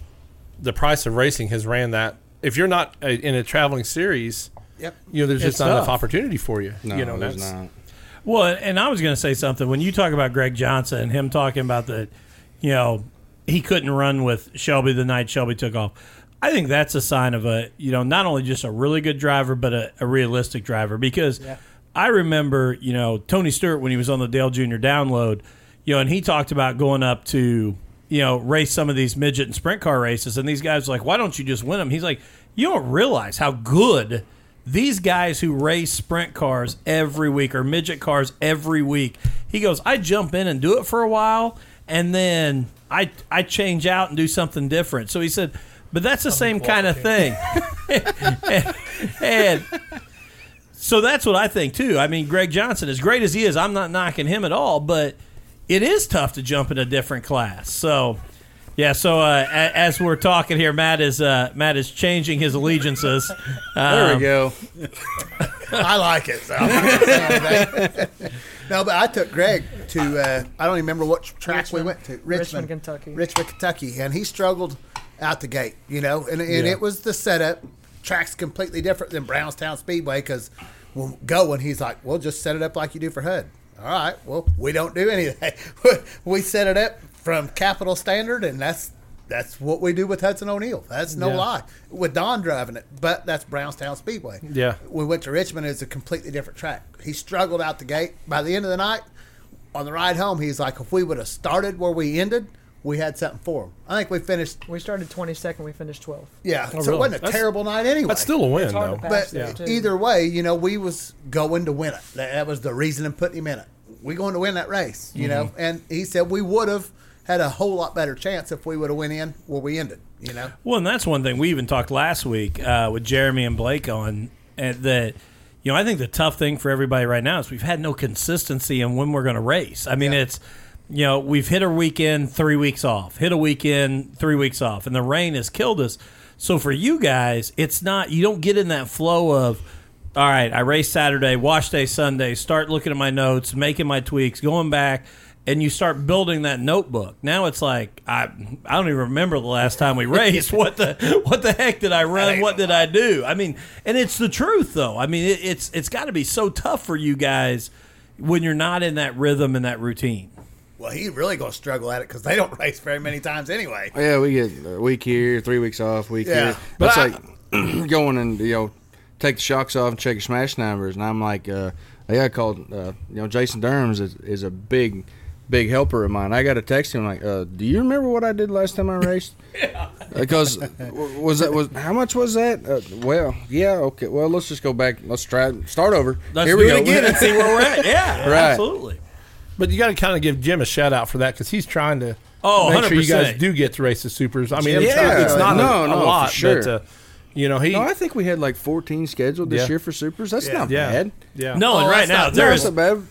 Speaker 3: The price of racing has ran that. If you're not a, in a traveling series,
Speaker 5: Yep.
Speaker 3: you know there's just
Speaker 2: It's
Speaker 3: not enough opportunity for you.
Speaker 4: No,
Speaker 3: you know
Speaker 4: there's
Speaker 3: that's
Speaker 4: not.
Speaker 2: Well, and I was going to say something when you talk about Greg Johnson and him talking about the, you know, he couldn't run with Shelby the night Shelby took off. I think that's a sign of a, you know, not only just a really good driver, but a, a realistic driver. Because I remember, you know, Tony Stewart when he was on the Dale Jr. download, you know, and he talked about going up to, you know, race some of these midget and sprint car races. And these guys were like, why don't you just win them? He's like, you don't realize how good these guys who race sprint cars every week or midget cars every week. He goes, I jump in and do it for a while, and then I I change out and do something different. So he said, but that's the same kind of thing. and, and so that's what I think too. I mean, Greg Johnson, as great as he is, I'm not knocking him at all, but it is tough to jump in a different class. So. Yeah, so uh, a- as we're talking here, Matt is uh, Matt is changing his allegiances.
Speaker 4: There
Speaker 2: Um,
Speaker 4: we go.
Speaker 5: I like it. So I'm not gonna say anything. no, but I took Greg to uh, I don't even remember what track we
Speaker 6: Richmond.
Speaker 5: went to. Richmond,
Speaker 6: Richmond, Kentucky.
Speaker 5: Richmond, Kentucky, and he struggled out the gate. You know, and, and
Speaker 3: Yeah.
Speaker 5: it was the setup. Track's completely different than Brownstown Speedway because when going, he's like, "Well, just set it up like you do for HUD." All right. Well, we don't do anything. we set it up from Capital Standard, and that's that's what we do with Hudson O'Neill. That's no
Speaker 3: Yeah.
Speaker 5: lie. With Don driving it, but that's Brownstown Speedway.
Speaker 3: Yeah.
Speaker 5: We went to Richmond. It's a completely different track. He struggled out the gate. By the end of the night, on the ride home, he's like, if we would have started where we ended, we had something for him. I think we finished.
Speaker 6: We started 22nd. We finished 12th.
Speaker 5: Yeah, so
Speaker 3: really?
Speaker 5: it wasn't a
Speaker 3: That's-
Speaker 5: terrible night anyway.
Speaker 3: that's still a win though.
Speaker 5: But
Speaker 6: Yeah.
Speaker 5: either way, you know, we was going to win it. That, that was the reason in putting him in it. We going to win that race, you know.
Speaker 3: Mm-hmm.
Speaker 5: And he said we would have had a whole lot better chance if we would have went in where we ended. You know.
Speaker 2: Well, and that's one thing we even talked last week uh, with Jeremy and Blake on uh, that. You know, I think the tough thing for everybody right now is we've had no consistency in when we're going to race. I mean,
Speaker 5: Yeah.
Speaker 2: it's you know we've hit a weekend, three weeks off, hit a weekend, three weeks off, and the rain has killed us. So for you guys, it's not you don't get in that flow of. All right, I race Saturday, wash day Sunday, start looking at my notes, making my tweaks, going back, and you start building that notebook. Now it's like I I don't even remember the last time we raced. What the what the heck did I run? What did I do? I mean, and it's the truth though. I mean, it, it's it's got to be so tough for you guys when you're not in that rhythm and that routine.
Speaker 5: Well, he really gonna struggle at it because they don't race very many times anyway.
Speaker 4: Yeah, we get a week here, three weeks off, week
Speaker 5: Yeah.
Speaker 4: here.
Speaker 3: But
Speaker 4: But
Speaker 3: I-
Speaker 4: like going and you know take the shocks off and check your smash numbers, and I'm like, uh, yeah, I called uh, you know Jason Durhams is, is a big big helper of mine. I got to text him like, uh, do you remember what I did last time I raced? yeah. Because w- was that was how much was that? Uh, well, yeah, okay. Well, let's just go back. Let's try start over.
Speaker 2: Let's
Speaker 4: Here
Speaker 2: do
Speaker 4: we
Speaker 2: it
Speaker 4: go
Speaker 2: again and see where we're at. Yeah,
Speaker 4: Right.
Speaker 2: absolutely.
Speaker 3: But you got to kind of give Jim a shout out for that because he's trying to
Speaker 2: Oh,
Speaker 3: make sure you guys do get to race the supers. I mean,
Speaker 4: Yeah.
Speaker 3: it's not
Speaker 4: No,
Speaker 3: a, a
Speaker 4: no, for
Speaker 3: lot,
Speaker 4: sure.
Speaker 3: but uh, you know he.
Speaker 4: No, I think we had like 14 scheduled this
Speaker 3: Yeah.
Speaker 4: year for supers. That's
Speaker 5: Yeah.
Speaker 4: not
Speaker 3: yeah,
Speaker 4: bad.
Speaker 3: yeah.
Speaker 2: No, and
Speaker 5: Oh,
Speaker 2: right now
Speaker 5: not-
Speaker 2: there
Speaker 4: No, not bad.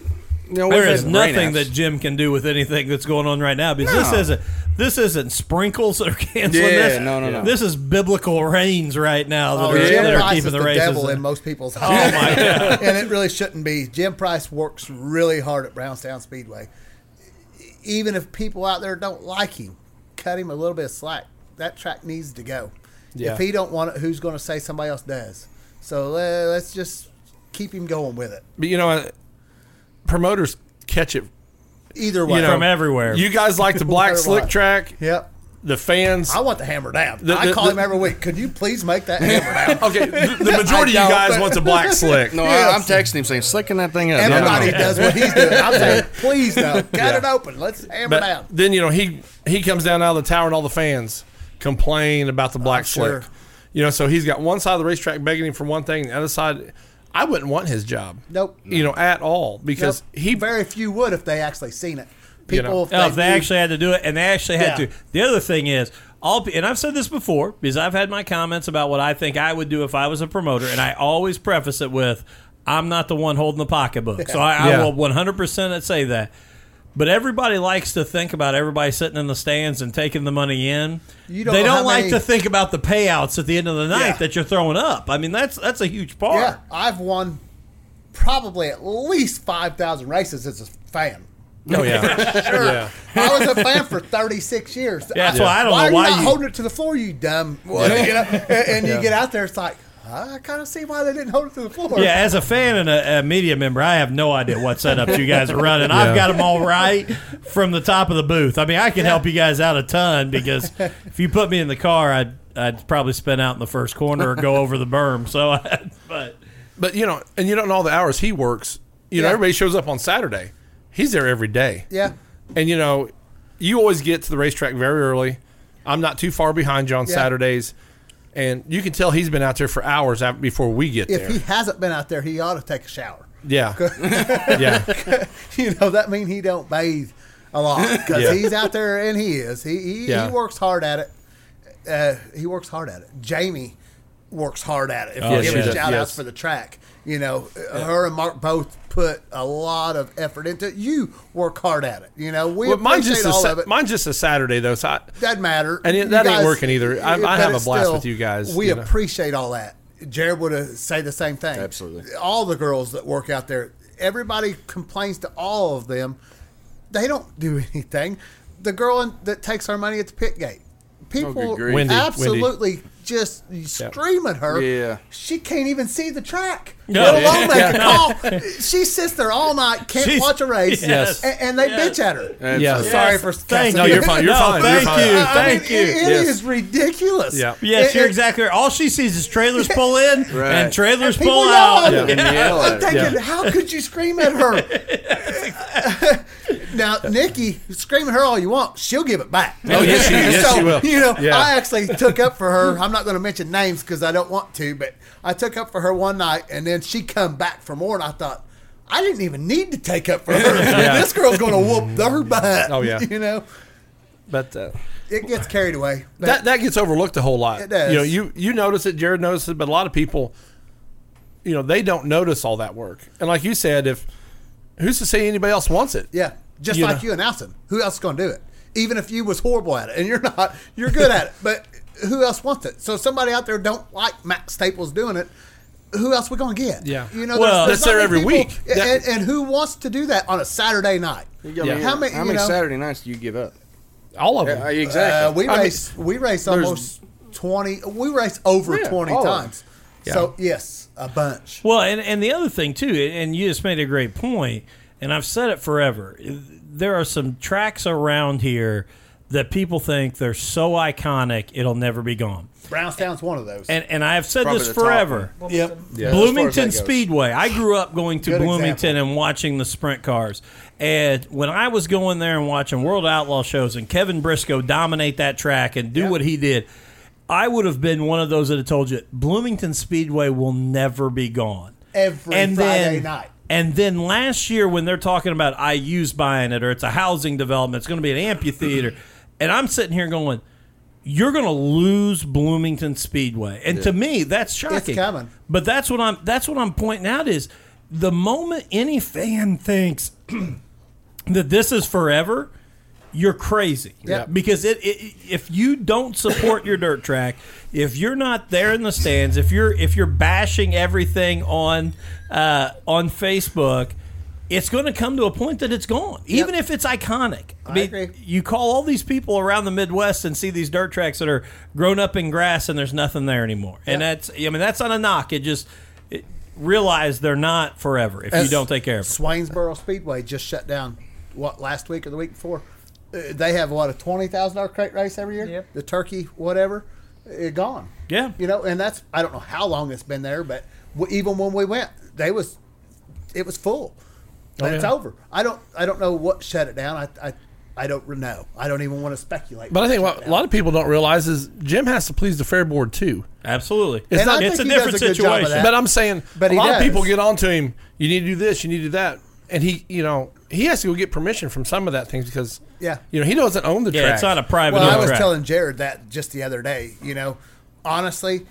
Speaker 4: You know,
Speaker 2: there
Speaker 4: we've
Speaker 2: is
Speaker 4: had
Speaker 2: nothing that Jim can do with anything that's going on right now because this isn't this isn't sprinkles that are canceling
Speaker 4: Yeah,
Speaker 2: this.
Speaker 4: no, no, no.
Speaker 2: This is biblical rains right now that,
Speaker 5: Oh,
Speaker 2: are,
Speaker 5: Jim
Speaker 2: that are
Speaker 5: Price
Speaker 2: keeping
Speaker 5: is
Speaker 2: the
Speaker 5: the,
Speaker 2: races.
Speaker 5: devil
Speaker 2: in.
Speaker 5: in most people's
Speaker 2: Oh my god!
Speaker 5: and it really shouldn't be. Jim Price works really hard at Brownstown Speedway. Even if people out there don't like him, cut him a little bit of slack. That track needs to go.
Speaker 3: Yeah.
Speaker 5: If he don't want it, who's going to say somebody else does? So uh, let's just keep him going with it.
Speaker 3: But you know, promoters catch it.
Speaker 5: Either way.
Speaker 3: You know,
Speaker 2: From everywhere.
Speaker 3: You guys like the black slick
Speaker 5: what.
Speaker 3: track.
Speaker 5: yep.
Speaker 3: The fans.
Speaker 5: I want the hammer down.
Speaker 3: The-
Speaker 5: I call
Speaker 3: the-
Speaker 5: him every week. Could you please make that hammer down?
Speaker 3: Okay, the, the majority of you guys
Speaker 5: but-
Speaker 3: want the black slick.
Speaker 4: No,
Speaker 5: Yes.
Speaker 4: I, I'm texting him saying, "Slicking that thing up." No, no, no.
Speaker 5: Everybody does what he's doing. I'm saying, please no, cut
Speaker 3: Yeah.
Speaker 5: it open. Let's hammer
Speaker 3: But
Speaker 5: down.
Speaker 3: then you know he he comes down out of the tower and all the fans complain about the black
Speaker 5: I'm
Speaker 3: slick.
Speaker 5: sure.
Speaker 3: You know, so he's got one side of the racetrack begging him for one thing, the other side, I wouldn't want his job.
Speaker 5: Nope.
Speaker 3: You know, at all because
Speaker 5: Nope.
Speaker 3: he
Speaker 5: very few would if they actually seen it.
Speaker 3: You
Speaker 5: People,
Speaker 3: know.
Speaker 5: if
Speaker 2: Oh, if they
Speaker 5: knew-
Speaker 2: actually had to do it, and they actually had
Speaker 5: Yeah.
Speaker 2: to. The other thing is, all pe- and I've said this before because I've had my comments about what I think I would do if I was a promoter, and I always preface it with, "I'm not the one holding the pocketbook," so I,
Speaker 3: Yeah.
Speaker 2: I will 100 percent say that. But everybody likes to think about everybody sitting in the stands and taking the money in.
Speaker 5: You don't
Speaker 2: they don't like
Speaker 5: many-
Speaker 2: to think about the payouts at the end of the night
Speaker 5: Yeah.
Speaker 2: that you're throwing up. I mean, that's that's a huge part.
Speaker 5: yeah, I've won probably at least five thousand races as a fan.
Speaker 3: oh yeah,
Speaker 5: Sure.
Speaker 3: yeah.
Speaker 5: I was a fan for 36 years.
Speaker 2: Yeah, that's why I don't
Speaker 5: why
Speaker 2: know
Speaker 5: are you
Speaker 2: why
Speaker 5: not
Speaker 2: you-
Speaker 5: holding it to the floor, you dumb. Well, you know, and, and you get out there, it's like, I kind of see why they didn't hold it to the floor.
Speaker 2: Yeah, as a fan and a, a media member, I have no idea what setups you guys are running. I've got them all right from the top of the booth. I mean, I can help you guys out a ton because if you put me in the car, I'd I'd probably spin out in the first corner or go over the berm. So, but
Speaker 3: But you know, and you don't know all the hours he works. You know,
Speaker 5: Yeah.
Speaker 3: everybody shows up on Saturday. He's there every day.
Speaker 5: Yeah.
Speaker 3: And you know, you always get to the racetrack very early. I'm not too far behind you on
Speaker 5: Yeah.
Speaker 3: Saturdays, and you can tell he's been out there for hours af- before we get
Speaker 5: If
Speaker 3: there.
Speaker 5: If he hasn't been out there, he ought to take a shower.
Speaker 3: yeah, yeah,
Speaker 5: you know that mean he don't bathe a lot because
Speaker 3: Yeah.
Speaker 5: he's out there and he is. He he,
Speaker 3: Yeah.
Speaker 5: he works hard at it. Uh, he works hard at it. Jamie works hard at it. If
Speaker 2: Oh,
Speaker 5: you give him shout outs
Speaker 3: yes.
Speaker 5: for the track, you know, uh her and Mark both put a lot of effort into it. You work hard at it. You know, we
Speaker 3: Well, mine's
Speaker 5: appreciate
Speaker 3: just a
Speaker 5: all
Speaker 3: Sa-
Speaker 5: of it.
Speaker 3: mine's just a Saturday though. So I,
Speaker 5: Doesn't matter.
Speaker 3: And it-
Speaker 5: You
Speaker 3: that ain't working either. I- I have a
Speaker 5: it's
Speaker 3: blast with you guys,
Speaker 5: We
Speaker 3: you know.
Speaker 5: appreciate all that. Jared would have say the same thing.
Speaker 4: Absolutely.
Speaker 5: All the girls that work out there, everybody complains to all of them. They don't do anything. The girl in, that takes our money at the pit gate, people
Speaker 4: good grief.
Speaker 3: Wendy,
Speaker 5: absolutely just scream at her.
Speaker 4: Yeah.
Speaker 5: She can't even see the track,
Speaker 2: No.
Speaker 5: let alone make a call. She sits there all night, can't
Speaker 2: She's-
Speaker 5: watch a race,
Speaker 2: Yes.
Speaker 5: and, and they
Speaker 2: Yes.
Speaker 5: bitch at her.
Speaker 4: That's
Speaker 3: Yeah.
Speaker 4: it.
Speaker 5: Sorry for
Speaker 2: Thank
Speaker 5: cussing.
Speaker 3: no, you're fine. You're
Speaker 2: No,
Speaker 3: fine.
Speaker 2: thank
Speaker 3: you're fine.
Speaker 2: you.
Speaker 5: I
Speaker 2: Thank
Speaker 5: mean,
Speaker 2: you.
Speaker 5: it- it
Speaker 3: Yes.
Speaker 5: is ridiculous.
Speaker 3: Yeah.
Speaker 2: yes,
Speaker 5: It-
Speaker 2: you're
Speaker 5: it-
Speaker 2: exactly right. All she sees is trailers pull in
Speaker 4: Right.
Speaker 2: and trailers
Speaker 5: People
Speaker 2: pull out.
Speaker 5: at her.
Speaker 4: And yell
Speaker 5: I'm thinking,
Speaker 3: Yeah.
Speaker 5: how could you scream at her? now, Nikki, scream at her all you want. She'll give it back.
Speaker 3: Oh, yes, she- yes,
Speaker 5: so,
Speaker 3: she will.
Speaker 5: You know,
Speaker 3: Yeah.
Speaker 5: I actually took up for her. I'm not going to mention names because I don't want to, but I took up for her one night, and then she come back for more, and I thought, I didn't even need to take up for her.
Speaker 3: Yeah.
Speaker 5: This girl's going to whoop her butt.
Speaker 3: Oh, yeah.
Speaker 5: You know,
Speaker 3: But uh,
Speaker 5: it gets carried away.
Speaker 3: That that gets overlooked a whole lot.
Speaker 5: It does.
Speaker 3: You know, you you notice it. Jared notices it, but a lot of people, you know, they don't notice all that work. And like you said, if who's to say anybody else wants it?
Speaker 5: Yeah, just
Speaker 3: You
Speaker 5: like
Speaker 3: know.
Speaker 5: you announcing. Who else is going to do it? Even if you was horrible at it, and you're not, you're good at it. But who else wants it? So somebody out there don't like Matt Staples doing it. Who else we going to get?
Speaker 3: Yeah.
Speaker 5: you know,
Speaker 2: Well,
Speaker 3: That's there every
Speaker 5: people-
Speaker 3: week.
Speaker 5: and, and who wants to do that on a Saturday night?
Speaker 4: You got
Speaker 5: How many-
Speaker 4: How many
Speaker 5: know-
Speaker 4: Saturday nights do you give up?
Speaker 3: All of
Speaker 4: Yeah,
Speaker 3: them.
Speaker 4: exactly.
Speaker 5: Uh, we
Speaker 3: I mean,
Speaker 5: race, we race almost twenty. We race over
Speaker 4: Yeah,
Speaker 5: twenty
Speaker 4: all of them.
Speaker 5: times. So yes, a bunch.
Speaker 2: Well, and, and the other thing too, and you just made a great point, and I've said it forever. There are some tracks around here that people think they're so iconic it'll never be gone.
Speaker 5: Brownstown's one of those.
Speaker 2: And and I have said
Speaker 4: Probably
Speaker 2: this
Speaker 4: the top
Speaker 2: forever.
Speaker 5: yep.
Speaker 4: Yeah, as far as
Speaker 2: Bloomington
Speaker 4: goes.
Speaker 2: Speedway. I grew up going to
Speaker 5: Good
Speaker 2: Bloomington
Speaker 5: example.
Speaker 2: and watching the sprint cars. And when I was going there and watching World Outlaw shows and Kevin Briscoe dominate that track and do
Speaker 5: Yeah.
Speaker 2: what he did, I would have been one of those that had told you Bloomington Speedway will never be gone.
Speaker 5: Every
Speaker 2: and
Speaker 5: Friday
Speaker 2: then,
Speaker 5: night.
Speaker 2: And then last year when they're talking about IU's buying it or it's a housing development, it's going to be an amphitheater, and I'm sitting here going, "You're going to lose Bloomington Speedway," and to me that's shocking.
Speaker 5: coming.
Speaker 2: But that's what I'm that's what I'm pointing out is the moment any fan thinks that this is forever, you're crazy.
Speaker 5: Yeah.
Speaker 2: Because it, it if you don't support your dirt track, if you're not there in the stands, if you're if you're bashing everything on uh, on Facebook, it's going to come to a point that it's gone, even if it's iconic. I,
Speaker 5: I
Speaker 2: mean,
Speaker 5: agree.
Speaker 2: you call all these people around the Midwest and see these dirt tracks that are grown up in grass and there's nothing there anymore. And that's I mean that's not a knock. It just it, realize they're not forever if you don't take care of them.
Speaker 5: Swainsboro Speedway just shut down. What last week or the week before? Uh, they have what a twenty thousand dollar crate race every year.
Speaker 6: Yep.
Speaker 5: The turkey, whatever, it gone.
Speaker 2: Yeah.
Speaker 5: You know, and that's I don't know how long it's been there, but even when we went, they was it was full.
Speaker 3: Oh,
Speaker 5: it's
Speaker 3: yeah.
Speaker 5: over. I don't I don't know what shut it down. I I, I don't know. I don't even want to speculate.
Speaker 3: But I think what a lot of people don't realize is Jim has to please the fair board too.
Speaker 2: Absolutely.
Speaker 3: It's
Speaker 5: And
Speaker 3: not-
Speaker 2: it's a
Speaker 5: think he does
Speaker 2: different
Speaker 5: good job of
Speaker 2: situation.
Speaker 3: But I'm saying,
Speaker 5: But
Speaker 3: a
Speaker 5: he
Speaker 3: lot of people get onto him. You need to do this. You need to do that, and he, you know, he has to go get permission from some of that things because,
Speaker 5: Yeah.
Speaker 3: you know, he doesn't own the
Speaker 2: Yeah,
Speaker 3: track.
Speaker 2: it's not a private
Speaker 5: Well, I was
Speaker 2: track.
Speaker 5: telling Jared that just the other day. You know, honestly,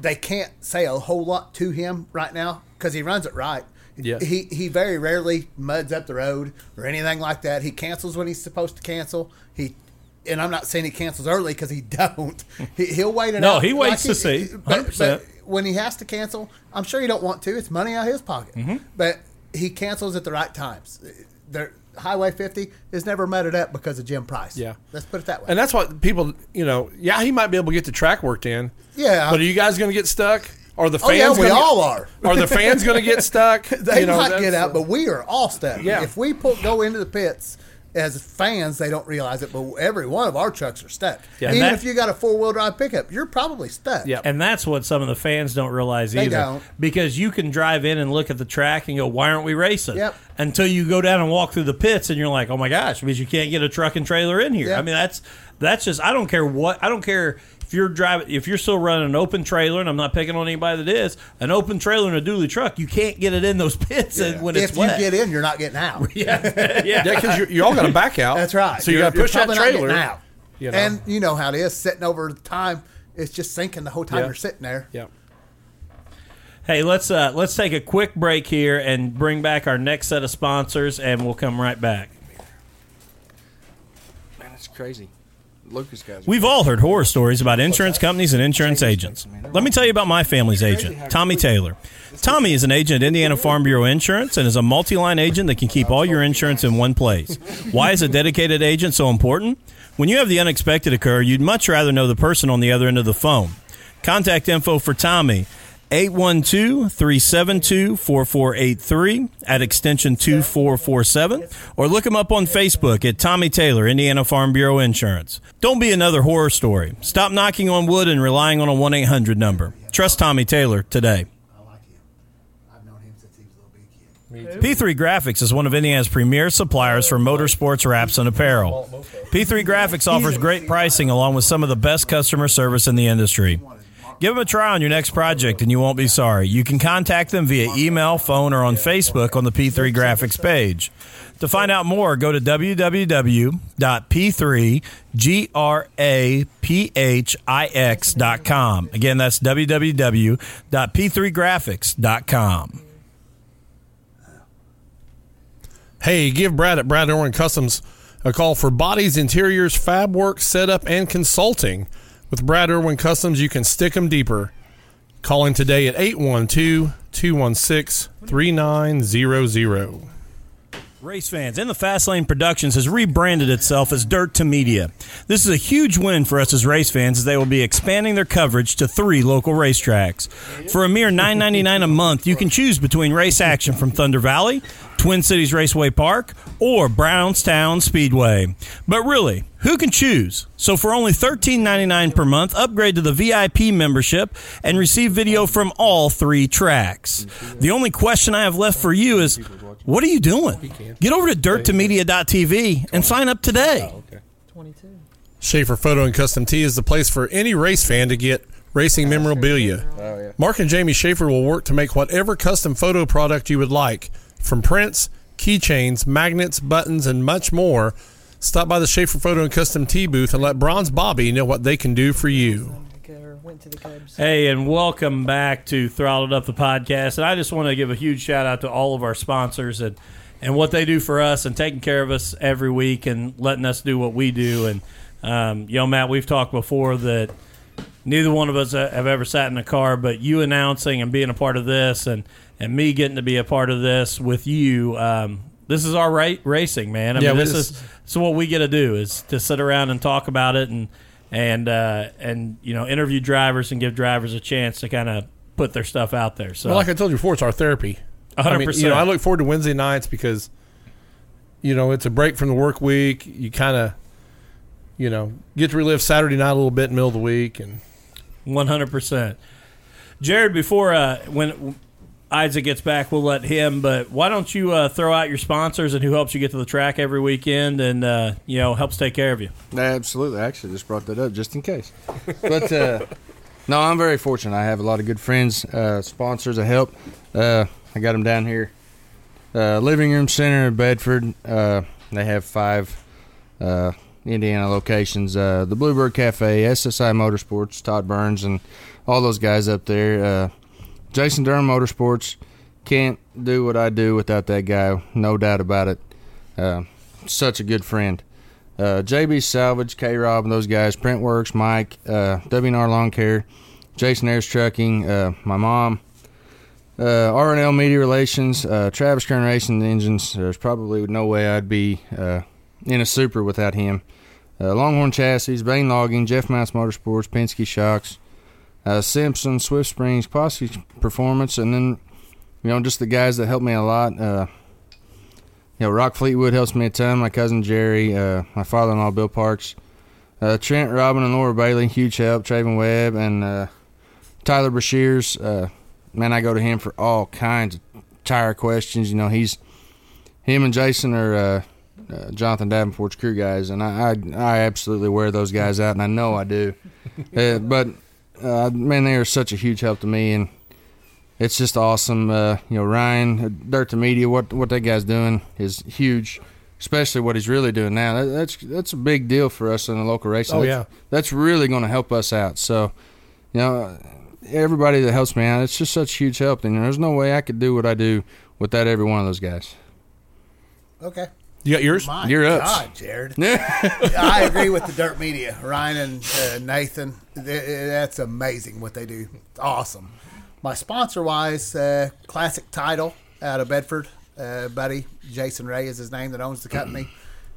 Speaker 5: they can't say a whole lot to him right now because he runs it right.
Speaker 3: Yeah.
Speaker 5: He he very rarely muds up the road or anything like that. He cancels when he's supposed to cancel. He and I'm not saying he cancels early because he don't. He, he'll wait it
Speaker 2: No,
Speaker 5: out.
Speaker 2: he waits to see,
Speaker 5: But,
Speaker 2: 100%.
Speaker 5: but when he has to cancel, I'm sure he don't want to. It's money out of his pocket.
Speaker 2: Mm-hmm.
Speaker 5: But he cancels at the right times. There, Highway 50 is never mudded up because of Jim Price.
Speaker 3: Yeah.
Speaker 5: let's put it that way.
Speaker 3: and that's what people, you know, yeah, he might be able to get the track worked in.
Speaker 5: Yeah.
Speaker 3: But are you guys going to get stuck? Are the
Speaker 5: Oh,
Speaker 3: fans?
Speaker 5: yeah, we
Speaker 3: gonna
Speaker 5: all
Speaker 3: get,
Speaker 5: are.
Speaker 3: Are the fans going to get stuck?
Speaker 5: They
Speaker 3: You know,
Speaker 5: might get out, but we are all stuck.
Speaker 3: Yeah.
Speaker 5: If we pull, go into the pits as fans, they don't realize it, but every one of our trucks are stuck.
Speaker 2: Yeah,
Speaker 5: Even
Speaker 2: that-
Speaker 5: if you got a four wheel drive pickup, you're probably stuck.
Speaker 3: Yeah.
Speaker 2: And that's what some of the fans don't realize
Speaker 5: They
Speaker 2: either.
Speaker 5: don't.
Speaker 2: Because you can drive in and look at the track and go, why aren't we racing?
Speaker 5: Yep.
Speaker 2: Until you go down and walk through the pits and you're like, oh my gosh, because you can't get a truck and trailer in here.
Speaker 5: Yeah.
Speaker 2: I mean, that's that's just, I don't care what, I don't care if you're driving, if you're still running an open trailer, and I'm not picking on anybody that is, an open trailer and a dually truck, you can't get it in those pits and when it's
Speaker 5: If you get in, you're not getting out.
Speaker 2: yeah.
Speaker 3: Yeah, because you're, you're all going to back out.
Speaker 5: That's right.
Speaker 3: So you got to push
Speaker 5: you're
Speaker 3: that trailer.
Speaker 5: getting out.
Speaker 3: you know.
Speaker 5: And you know how it is, sitting over time, it's just sinking the whole time
Speaker 3: Yeah.
Speaker 5: you're sitting there.
Speaker 3: yeah.
Speaker 2: Hey, let's uh, let's take a quick break here and bring back our next set of sponsors, and we'll come right back.
Speaker 4: Man, it's crazy. Lucas guys.
Speaker 2: We've all heard horror stories about insurance companies and insurance agents. Let me tell you about my family's agent, Tommy Taylor. Tommy is an agent at Indiana Farm Bureau Insurance and is a multi line agent that can keep all your insurance in one place. Why is a dedicated agent so important? When you have the unexpected occur, you'd much rather know the person on the other end of the phone. Contact info for Tommy 812 372 4483 at extension 2447 or look him up on Facebook at Tommy Taylor, Indiana Farm Bureau Insurance. Don't be another horror story. Stop knocking on wood and relying on a 1 800 number. Trust Tommy Taylor today.
Speaker 5: I like him. I've known him since he was a little bitty kid.
Speaker 2: P3 Graphix is one of Indiana's premier suppliers for motorsports wraps and apparel. P3 Graphix offers great pricing along with some of the best customer service in the industry. Give them a try on your next project and you won't be sorry. You can contact them via email, phone, or on Facebook on the P3 Graphix page. To find out more, go to www.p3graphix.com. Again, that's www.p3graphix.com.
Speaker 3: Hey, give Brad at Brad Erwin Customs a call for bodies, interiors, fab work, setup, and consulting. With Brad Erwin Customs, you can stick them deeper. Call him today at 812 216 3900.
Speaker 2: Race fans, In the Fast Lane Productions has rebranded itself as Dirt to Media. This is a huge win for us as race fans as they will be expanding their coverage to three local racetracks. For a mere $9.99 a month, you can choose between race action from Thunder Valley, Twin Cities Raceway Park, or Brownstown Speedway. But really, who can choose? So for only $13.99 per month, upgrade to the VIP membership and receive video from all three tracks. The only question I have left for you is, what are you doing? Get over to dirttomedia.tv and sign up today.
Speaker 6: 22.
Speaker 3: Schaefer Photo and Custom Tee is the place for any race fan to get racing memorabilia.
Speaker 4: Oh.
Speaker 3: Mark and Jamie Schaefer will work to make whatever custom photo product you would like, from prints, keychains, magnets, buttons, and much more. Stop by the Schaefer Photo and Custom Tee booth and let Bronze Bobby know what they can do for you.
Speaker 2: Hey, and welcome back to Throttled Up the podcast. And I just want to give a huge shout out to all of our sponsors. And and what they do for us and taking care of us every week and letting us do what we do. And um, you know, Matt, we've talked before that neither one of us have ever sat in a car, but you announcing and being a part of this, and and me getting to be a part of this with you. Um, this is our right racing, man. I
Speaker 3: Yeah,
Speaker 2: mean, this is is what we get to do is to sit around and talk about it and and uh, and you know interview drivers and give drivers a chance to kind of put their stuff out there. So
Speaker 3: Well, like I told you before, it's our therapy.
Speaker 2: A hundred
Speaker 3: I mean,
Speaker 2: percent.
Speaker 3: You know, I look forward to Wednesday nights because, you know, it's a break from the work week. You kind of, you know, get to relive Saturday night a little bit in the middle of the week, and
Speaker 2: One hundred percent, Jared. Before uh, when Issac gets back, we'll let him. But why don't you uh, throw out your sponsors and who helps you get to the track every weekend and uh, you know helps take care of you?
Speaker 4: Absolutely. I actually just brought that up just in case. But uh, no, I'm very fortunate. I have a lot of good friends, uh, sponsors that help. Uh, I got them down here. Uh, Living Room Center in Bedford. Uh, they have five uh, Indiana locations. Uh, the Bluebird Cafe, SSI Motorsports, Todd Burns, and all those guys up there. Uh, Jason Durham Motorsports. Can't do what I do without that guy. No doubt about it. Uh, such a good friend uh, JB Salvage, K Rob, and those guys, Printworks, Mike, uh, WNR Lawn Care, Jason Ayers Trucking, uh, my mom, uh, RNL Media Relations, uh, Travis Kern Racing Engines. There's probably no way I'd be in a super without him. Uh, Longhorn Chassis, Bain Logging, Jeff Mouse Motorsports, Penske Shocks, uh, Simpson, Swift Springs, Posse Performance, and then, you know, just the guys that helped me a lot. Uh, you know, Rock Fleetwood helps me a ton. My cousin Jerry, uh, my father-in-law Bill Parks, uh, Trent, Robin, and Laura Bailey, huge help. Traven Webb and uh, Tyler Brashears. Man, I go to him for all kinds of tire questions. You know, he's him and Jason are uh, Jonathan Davenport's crew guys, and I, I I absolutely wear those guys out, and I know I do. uh, but uh, man, they are such a huge help to me, and it's just awesome. Uh, you know, Ryan, uh, Dirt to Media, what what that guy's doing is huge, especially what he's really doing now. That, that's that's a big deal for us in the local racing.
Speaker 3: Oh,
Speaker 4: That's-
Speaker 3: yeah.
Speaker 4: that's really going to help us out. So, you know, everybody that helps me out, it's just such huge help, and there's no way I could do what I do without every one of those guys.
Speaker 5: Okay.
Speaker 3: You got yours.
Speaker 5: My
Speaker 4: You're ups.
Speaker 5: God, Jared. I agree with the Dirt Media, Ryan and uh, Nathan. That's amazing what they do. It's awesome. My sponsor wise, uh, Classic Title out of Bedford. Uh, buddy Jason Ray is his name that owns the company.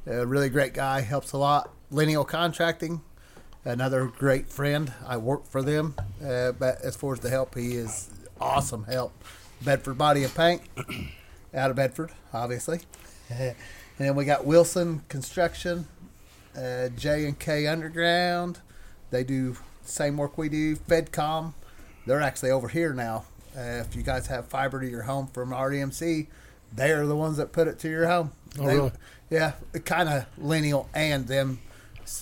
Speaker 5: A really great guy, helps a lot. Lineal Contracting, another great friend. I work for them, uh, but as far as the help, he is awesome help. Bedford Body and Paint out of Bedford, obviously. and then we got Wilson Construction, uh, J and K Underground. They do same work we do. Fedcom, they're actually over here now. Uh, if you guys have fiber to your home from RDMC, they are the ones that put it to your home.
Speaker 3: Oh,
Speaker 5: They-
Speaker 3: really?
Speaker 5: Yeah, kind of lineal and them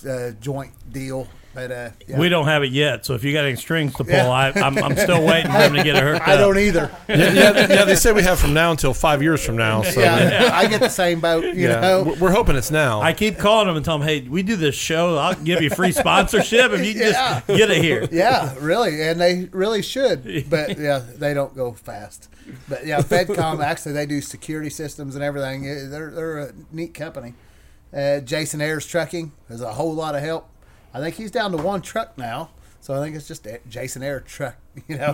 Speaker 5: uh, joint deal. But uh, yeah.
Speaker 2: We don't have it yet, so if you got any strings to pull,
Speaker 5: Yeah.
Speaker 2: I, I'm, I'm still waiting for them to get it hooked
Speaker 5: I
Speaker 2: up.
Speaker 5: don't either.
Speaker 3: yeah, yeah, yeah, they said we have from now until five years from now. So
Speaker 5: yeah, I get the same boat. You
Speaker 3: yeah,
Speaker 5: know,
Speaker 3: we're- we're hoping it's now.
Speaker 2: I keep calling them and telling them, "Hey, we do this show. I'll give you free sponsorship if you can just get it here."
Speaker 5: Yeah, really, and they really should. But yeah, they don't go fast. But yeah, Fedcom actually they do security systems and everything. They're they're a neat company. Uh, Jason Ayers Trucking is a whole lot of help. I think he's down to one truck now, so I think it's just a- Jason Air truck. You know,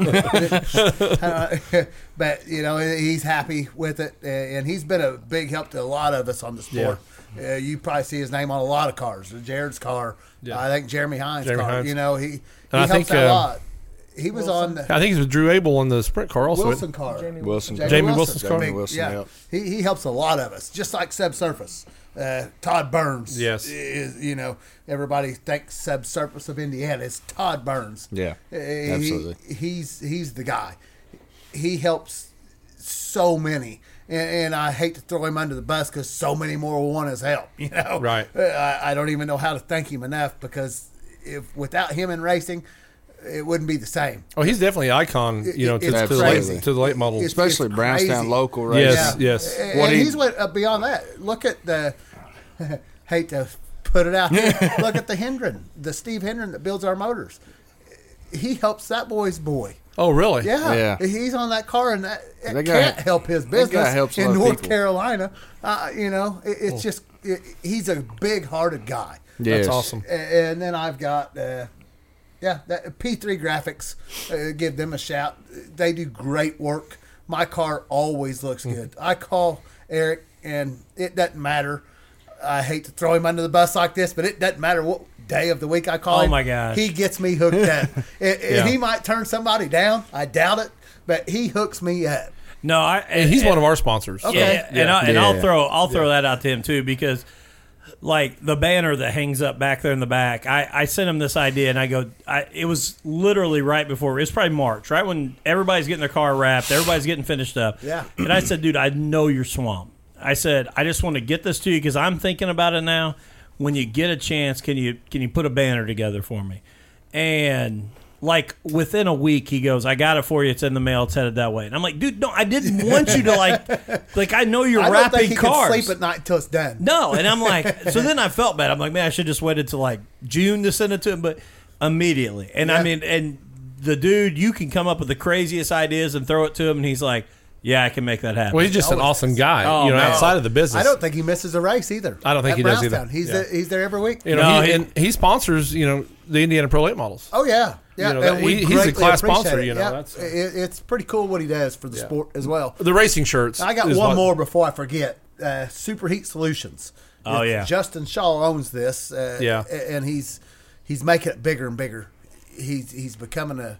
Speaker 5: Uh, but you know he's happy with it, uh, and he's been a big help to a lot of us on the sport. Uh, you probably see his name on a lot of cars. Jared's car, I think Jeremy Hines'
Speaker 3: Jeremy
Speaker 5: car.
Speaker 3: Hines.
Speaker 5: You know he he
Speaker 3: And I
Speaker 5: helps
Speaker 3: think,
Speaker 5: out a
Speaker 3: um,
Speaker 5: lot. He was on the
Speaker 3: I think he's was Drew Abel on the sprint car also.
Speaker 5: Wilson car.
Speaker 6: Jamie
Speaker 4: Wilson.
Speaker 3: Jamie Wilson's car?
Speaker 4: Jamie Wilson,
Speaker 5: yeah,
Speaker 4: yep.
Speaker 5: he, he helps a lot of us, just like Subsurface. Uh, Todd Burns.
Speaker 3: Yes.
Speaker 5: is you know everybody thinks Subsurface of Indiana. It's Todd Burns.
Speaker 4: Yeah,
Speaker 5: Uh, he-
Speaker 4: absolutely.
Speaker 5: he's he's the guy. He helps so many, and, and I hate to throw him under the bus because so many more will want his help. You know,
Speaker 3: Right.
Speaker 5: Uh, I, I don't even know how to thank him enough because if without him in racing, it wouldn't be the same.
Speaker 3: Oh, he's definitely an icon. You know, to, to, the, late, to the late models.
Speaker 5: It's-
Speaker 4: especially
Speaker 5: it's
Speaker 4: Brownstown
Speaker 5: crazy.
Speaker 4: local racing.
Speaker 3: Yes, yes.
Speaker 5: And,
Speaker 4: What
Speaker 5: and
Speaker 4: he-
Speaker 5: he's went uh, beyond that. Look at the hate to put it out. there. Look at the Hendren, the Steve Hendren that builds our motors. He helps that boy's boy.
Speaker 3: Oh, really?
Speaker 5: Yeah,
Speaker 4: Yeah.
Speaker 5: he's on that car, and that, it
Speaker 4: That guy-
Speaker 5: can't help his business
Speaker 4: helps
Speaker 5: in North
Speaker 4: people.
Speaker 5: Carolina. Uh, you know, it, it's just it, he's a big-hearted guy.
Speaker 3: That's awesome.
Speaker 5: And then I've got, uh, yeah, that P3 Graphix. Uh, give them a shout. They do great work. My car always looks
Speaker 3: Mm-hmm.
Speaker 5: good. I call Eric, and it doesn't matter. I hate to throw him under the bus like this, but it doesn't matter what day of the week I call
Speaker 2: Oh
Speaker 5: him.
Speaker 2: my gosh.
Speaker 5: He gets me hooked up. and, and
Speaker 3: Yeah.
Speaker 5: he might turn somebody down. I doubt it, but he hooks me up.
Speaker 2: No, I
Speaker 3: And he's one of our sponsors.
Speaker 2: Yeah,
Speaker 5: Okay.
Speaker 2: and, I, and
Speaker 4: Yeah.
Speaker 2: I'll throw I'll throw that out to him too because like the banner that hangs up back there in the back, I, I sent him this idea and I go, I, it was literally right before it's probably March, right when everybody's getting their car wrapped, everybody's getting finished up.
Speaker 5: Yeah.
Speaker 2: and I said, dude, I know you're swamped. I said, I just want to get this to you because I'm thinking about it now. When you get a chance, can you can you put a banner together for me? And like within a week, he goes, "I got it for you. It's in the mail. It's headed that way." And I'm like, "Dude, no, I didn't want you to like, like I know you're
Speaker 5: I don't
Speaker 2: wrapping
Speaker 5: think he
Speaker 2: cars."
Speaker 5: can sleep at night until it's done.
Speaker 2: No, and I'm like, so then I felt bad. I'm like, man, I should just waited till like June to send it to him, but immediately. And I mean, and the dude, you can come up with the craziest ideas and throw it to him, and he's like, yeah, I can make that happen.
Speaker 3: Well, he's just an awesome guy.
Speaker 2: Oh,
Speaker 3: you know,
Speaker 2: man.
Speaker 3: outside of the business.
Speaker 5: I don't think he misses a race either.
Speaker 3: I don't think
Speaker 5: At
Speaker 3: he does either.
Speaker 5: Brownstown. He's
Speaker 3: Yeah.
Speaker 5: there, he's there every week.
Speaker 3: You know,
Speaker 2: No,
Speaker 3: he,
Speaker 2: he-
Speaker 3: and he sponsors, you know, the Indiana Pro Late models.
Speaker 5: Oh yeah, yeah.
Speaker 3: You know, that-
Speaker 5: and we
Speaker 3: he- he's a
Speaker 5: greatly
Speaker 3: class
Speaker 5: appreciate
Speaker 3: sponsor,
Speaker 5: it.
Speaker 3: you know,
Speaker 5: Yeah,
Speaker 3: that's-
Speaker 5: it, it's pretty cool what he does for the sport as well.
Speaker 3: The racing shirts.
Speaker 5: I got
Speaker 3: is
Speaker 5: one
Speaker 3: what-
Speaker 5: more before I forget. Uh, Superheat Solutions.
Speaker 2: Oh,
Speaker 5: It's-
Speaker 2: yeah.
Speaker 5: Justin Shaw owns this. Uh,
Speaker 3: Yeah.
Speaker 5: a- and he's he's making it bigger and bigger. He's he's becoming a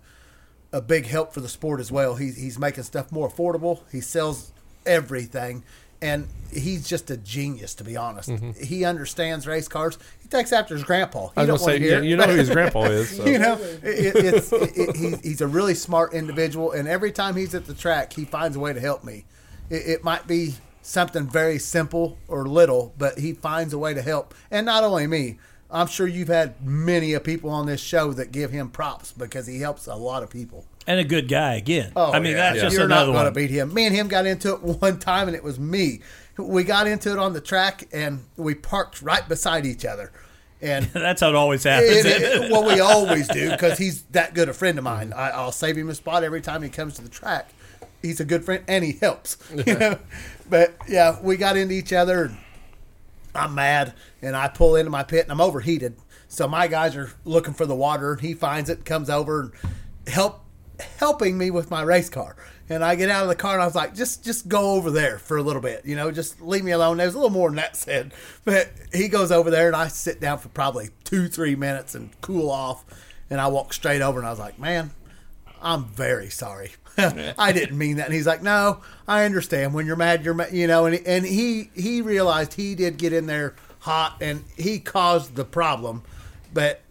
Speaker 5: a big help for the sport as well. He's he's making stuff more affordable. He sells everything. And he's just a genius, to be honest. He understands race cars. He takes after his grandpa.
Speaker 3: Mm-hmm. I was
Speaker 5: don't
Speaker 3: gonna say, you, you know who his grandpa is. So.
Speaker 5: you know, it, it's it, it, he, he's a really smart individual, and every time he's at the track, he finds a way to help me. It, it might be something very simple or little, but he finds a way to help, and not only me. I'm sure you've had many of people on this show that give him props because he helps a lot of people.
Speaker 2: and a good guy again.
Speaker 5: Oh,
Speaker 2: I mean,
Speaker 5: yeah.
Speaker 2: that's just
Speaker 5: You're
Speaker 2: another
Speaker 5: not going
Speaker 2: one.
Speaker 5: to beat him. Me and him got into it one time, and it was me. We got into it on the track, and we parked right beside each other, and
Speaker 2: that's how it always happens.
Speaker 5: it, it, well, we always do because he's that good a friend of mine. I, I'll save him a spot every time he comes to the track. He's a good friend and he helps. You know? But yeah, we got into each other. I'm mad and I pull into my pit and I'm overheated. So my guys are looking for the water he finds it, comes over and help helping me with my race car. And I get out of the car and I was like, just just go over there for a little bit, you know, just leave me alone. There's a little more than that said. But he goes over there and I sit down for probably two, three minutes and cool off. And I walk straight over and I was like, man, I'm very sorry. I didn't mean that. And he's like, no, I understand. When you're mad, you're mad, you know. And, and he he realized he did get in there hot and he caused the problem, but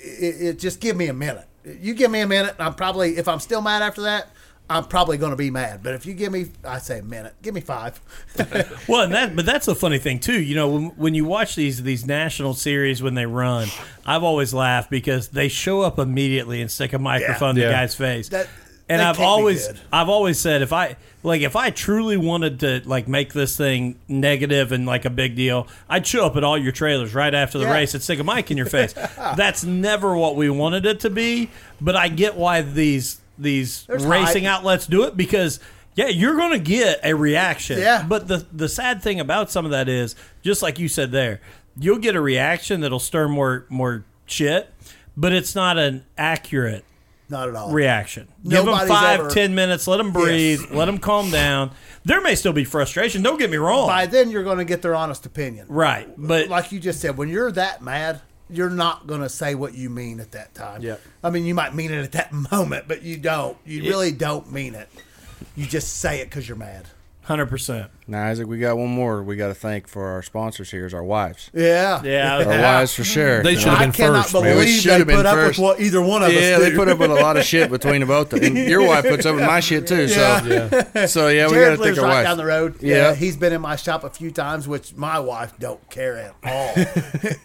Speaker 5: it, it just give me a minute. You give me a minute, I'm probably if I'm still mad after that, I'm probably going to be mad. But if you give me, I say a minute, give me five.
Speaker 2: Well, and that, but that's the funny thing too. You know, when, when you watch these these national series when they run, I've always laughed because they show up immediately and stick a microphone in
Speaker 3: Yeah.
Speaker 2: the guy's face.
Speaker 5: That-
Speaker 2: and I've always. I've always said if I like if I truly wanted to like make this thing negative and like a big deal, I'd show up at all your trailers right after the
Speaker 5: Yeah.
Speaker 2: race and stick a mic in your face. That's never what we wanted it to be, but I get why these these
Speaker 5: There's
Speaker 2: racing
Speaker 5: hype.
Speaker 2: outlets do it because yeah, you're going to get a reaction.
Speaker 5: Yeah.
Speaker 2: But the the sad thing about some of that is, just like you said there, you'll get a reaction that'll stir more more shit, but it's not an accurate
Speaker 5: Not at all.
Speaker 2: reaction. Give them
Speaker 5: Nobody's
Speaker 2: five,
Speaker 5: ever-
Speaker 2: ten minutes, let them breathe,
Speaker 5: Yes.
Speaker 2: let them calm down. There may still be frustration. Don't get me wrong.
Speaker 5: By then, you're going to get their honest opinion.
Speaker 2: right, but
Speaker 5: like you just said, when you're that mad, you're not going to say what you mean at that time.
Speaker 3: Yep.
Speaker 5: I mean, you might mean it at that moment, but you don't. You really don't mean it. You just say it because you're mad.
Speaker 2: Hundred percent.
Speaker 4: Now, Issac, we got one more we got to thank for our sponsors here is our wives.
Speaker 5: Yeah.
Speaker 4: Yeah, our
Speaker 2: Yeah,
Speaker 4: wives for sure.
Speaker 3: They should have been
Speaker 5: cannot
Speaker 3: first, man.
Speaker 4: We
Speaker 5: believe
Speaker 4: should
Speaker 5: they
Speaker 4: have been
Speaker 5: put up
Speaker 4: first.
Speaker 5: with what either one of
Speaker 4: Yeah,
Speaker 5: us
Speaker 4: they put up with a lot of shit between the both. of them. And your wife puts up with my shit too. So,
Speaker 5: Yeah.
Speaker 4: so yeah, we got to thank
Speaker 5: lives
Speaker 4: our
Speaker 5: right
Speaker 4: wives.
Speaker 5: down the road.
Speaker 4: Yeah.
Speaker 5: Yeah, he's been in my shop a few times, which my wife don't care at all.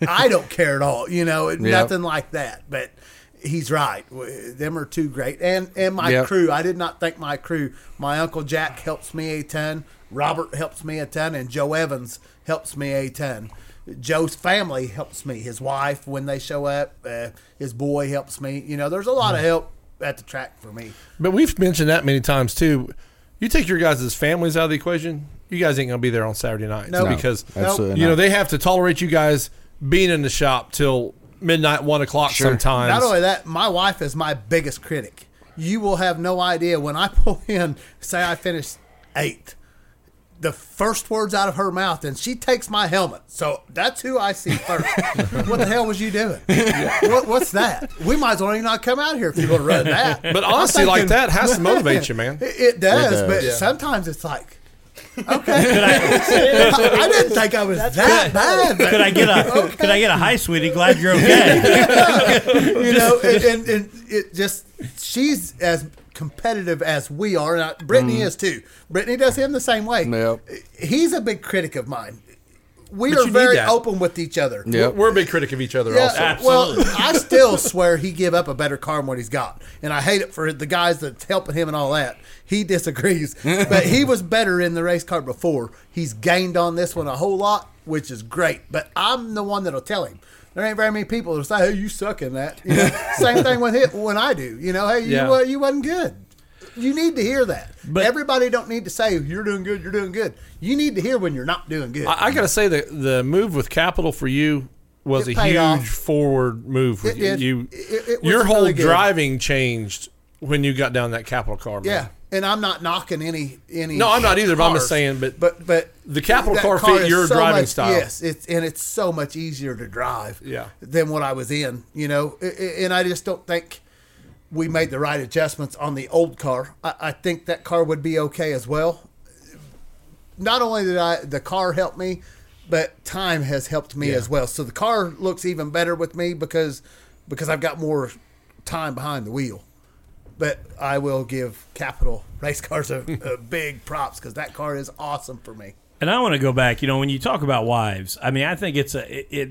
Speaker 5: I don't care at all. You know, nothing like that. But he's right. Them are two great, and and my
Speaker 4: Yep.
Speaker 5: crew. I did not thank my crew. My uncle Jack helps me a ton. Robert helps me a ton, and Joe Evans helps me a ton. Joe's family helps me. His wife when they show up. Uh, his boy helps me. You know, there's a lot of help at the track for me.
Speaker 3: But we've mentioned that many times too. You take your guys' families out of the equation, you guys ain't gonna be there on Saturday night,
Speaker 5: No. No,
Speaker 3: because
Speaker 4: absolutely
Speaker 3: you know they have to tolerate you guys being in the shop till midnight, one o'clock
Speaker 4: Sure.
Speaker 3: sometimes.
Speaker 5: Not only that, my wife is my biggest critic. You will have no idea when I pull in, say I finished eighth, the first words out of her mouth, and she takes my helmet. So that's who I see first. what the hell was you doing? What, what's that? We might as well even not come out here if you're going to run that.
Speaker 3: but honesty like that has to motivate you, man.
Speaker 5: It, it does,
Speaker 4: It does.
Speaker 5: but
Speaker 4: Yeah.
Speaker 5: sometimes it's like, okay, I, I didn't think I was that bad.
Speaker 2: Could I get a Could I get a hi, sweetie? Glad you're okay.
Speaker 5: you know, and, and, and it just she's as competitive as we are, and I, Brittany mm. is too. Brittany does him the same way.
Speaker 4: Yep.
Speaker 5: He's a big critic of mine. We
Speaker 3: But
Speaker 5: are very open with each other.
Speaker 4: Yep.
Speaker 3: We're a big critic of each other
Speaker 5: Yeah,
Speaker 3: also.
Speaker 5: well, I still swear he give up a better car than what he's got, and I hate it for the guys that's helping him and all that. He disagrees, but he was better in the race car before. He's gained on this one a whole lot, which is great. But I'm the one that'll tell him. There ain't very many people that say, "Hey, you suck in that." You know, same thing with him when I do. You know, hey, you
Speaker 3: Yeah.
Speaker 5: uh, you wasn't good. You need to hear that.
Speaker 2: But-
Speaker 5: Everybody don't need to say you're doing good. You're doing good. You need to hear when you're not doing good.
Speaker 3: I, I got to say the the move with capital for you was
Speaker 5: It
Speaker 3: a huge
Speaker 5: off.
Speaker 3: forward move.
Speaker 5: It
Speaker 3: you. you
Speaker 5: It- it
Speaker 3: your whole
Speaker 5: really
Speaker 3: driving changed when you got down that capital car. Man.
Speaker 5: yeah, and I'm not knocking any any.
Speaker 3: No, I'm not either, but I'm just saying, but-
Speaker 5: but but
Speaker 3: The capital
Speaker 5: that
Speaker 3: car fit your
Speaker 5: so
Speaker 3: driving
Speaker 5: much-
Speaker 3: style.
Speaker 5: Yes, it's and it's so much easier to drive.
Speaker 3: Yeah.
Speaker 5: than what I was in. You know, and I just don't think we made the right adjustments on the old car. I, I think that car would be okay as well. Not only did I the car help me, but time has helped me
Speaker 3: Yeah.
Speaker 5: as well. So the car looks even better with me because because I've got more time behind the wheel. But I will give Capital race cars a, a big props because that car is awesome for me.
Speaker 2: And I want to go back. You know, when you talk about wives, I mean, I think it's a it it,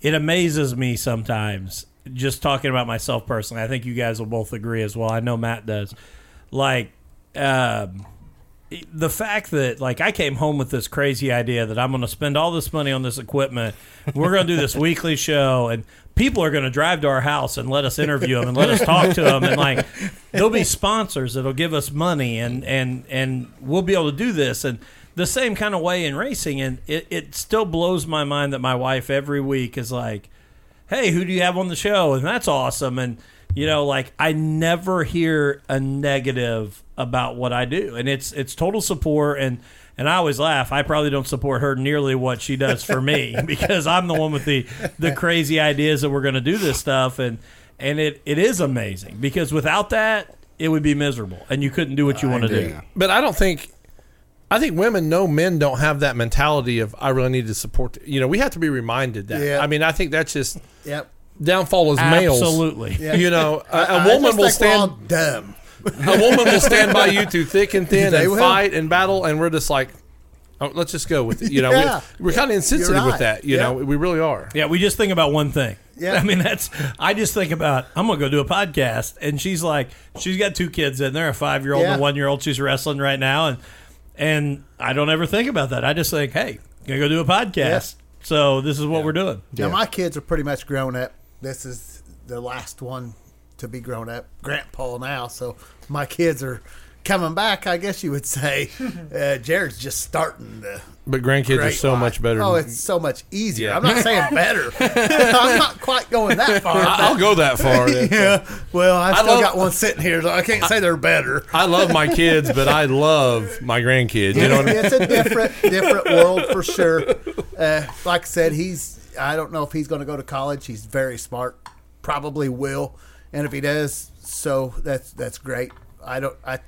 Speaker 2: it amazes me sometimes. Just talking about myself personally, I think you guys will both agree as well. I know Matt does. Like, um, the fact that like I came home with this crazy idea that I'm going to spend all this money on this equipment. We're going to do this weekly show, and people are going to drive to our house and let us interview them and let us talk to them, and like there'll be sponsors that'll give us money, and and and we'll be able to do this and. The same kind of way in racing, and it, it still blows my mind that my wife every week is like, hey, who do you have on the show? And that's awesome. And, you know, like I never hear a negative about what I do. And it's it's total support and and I always laugh. I probably don't support her nearly what she does for me because I'm the one with the the crazy ideas that we're going to do this stuff and and it, it is amazing because without that it would be miserable and you couldn't do what you want to do.
Speaker 3: But I don't think. I think women know men don't have that mentality of I really need to support. You know, we have to be reminded that.
Speaker 5: Yeah.
Speaker 3: I mean, I think that's just
Speaker 5: Yep.
Speaker 3: downfall as males.
Speaker 2: Absolutely.
Speaker 5: Yeah.
Speaker 3: You know, a, a
Speaker 5: I
Speaker 3: woman will
Speaker 5: think we're
Speaker 3: stand.
Speaker 5: dumb.
Speaker 3: A woman will stand by you through thick and thin
Speaker 5: They
Speaker 3: and
Speaker 5: will.
Speaker 3: fight and battle, and we're just like, oh, let's just go with it. You know,
Speaker 5: Yeah.
Speaker 3: we, we're kind of insensitive
Speaker 5: You're
Speaker 3: with that. You
Speaker 5: Yeah.
Speaker 3: know, we really are.
Speaker 2: Yeah, we just think about one thing.
Speaker 5: Yeah.
Speaker 2: I mean, that's, I just think about, I'm going to go do a podcast. And she's like, she's got two kids in there, a five year old and a one year old. She's wrestling right now. And, and I don't ever think about that. I just think, hey, going to go do a podcast. So this is what we're doing.
Speaker 5: Now my kids are pretty much grown up. This is the last one to be grown up. Grant Paul now, so my kids are coming back. I guess you would say. Uh, Jared's just starting the
Speaker 3: But grandkids are so
Speaker 5: life.
Speaker 3: much better.
Speaker 5: Oh, it's so much easier.
Speaker 3: Yeah.
Speaker 5: I'm not saying better. I'm not quite going that far.
Speaker 3: I- I'll go that far.
Speaker 5: yeah. Well, I still
Speaker 3: love-
Speaker 5: got one sitting here, so I can't say they're better.
Speaker 3: I love my kids, but I love my grandkids. You know what I mean?
Speaker 5: it's a different different world for sure. Uh, like I said, he's I don't know if he's going to go to college. He's very smart, probably will, and if he does, so that's that's great. I don't. I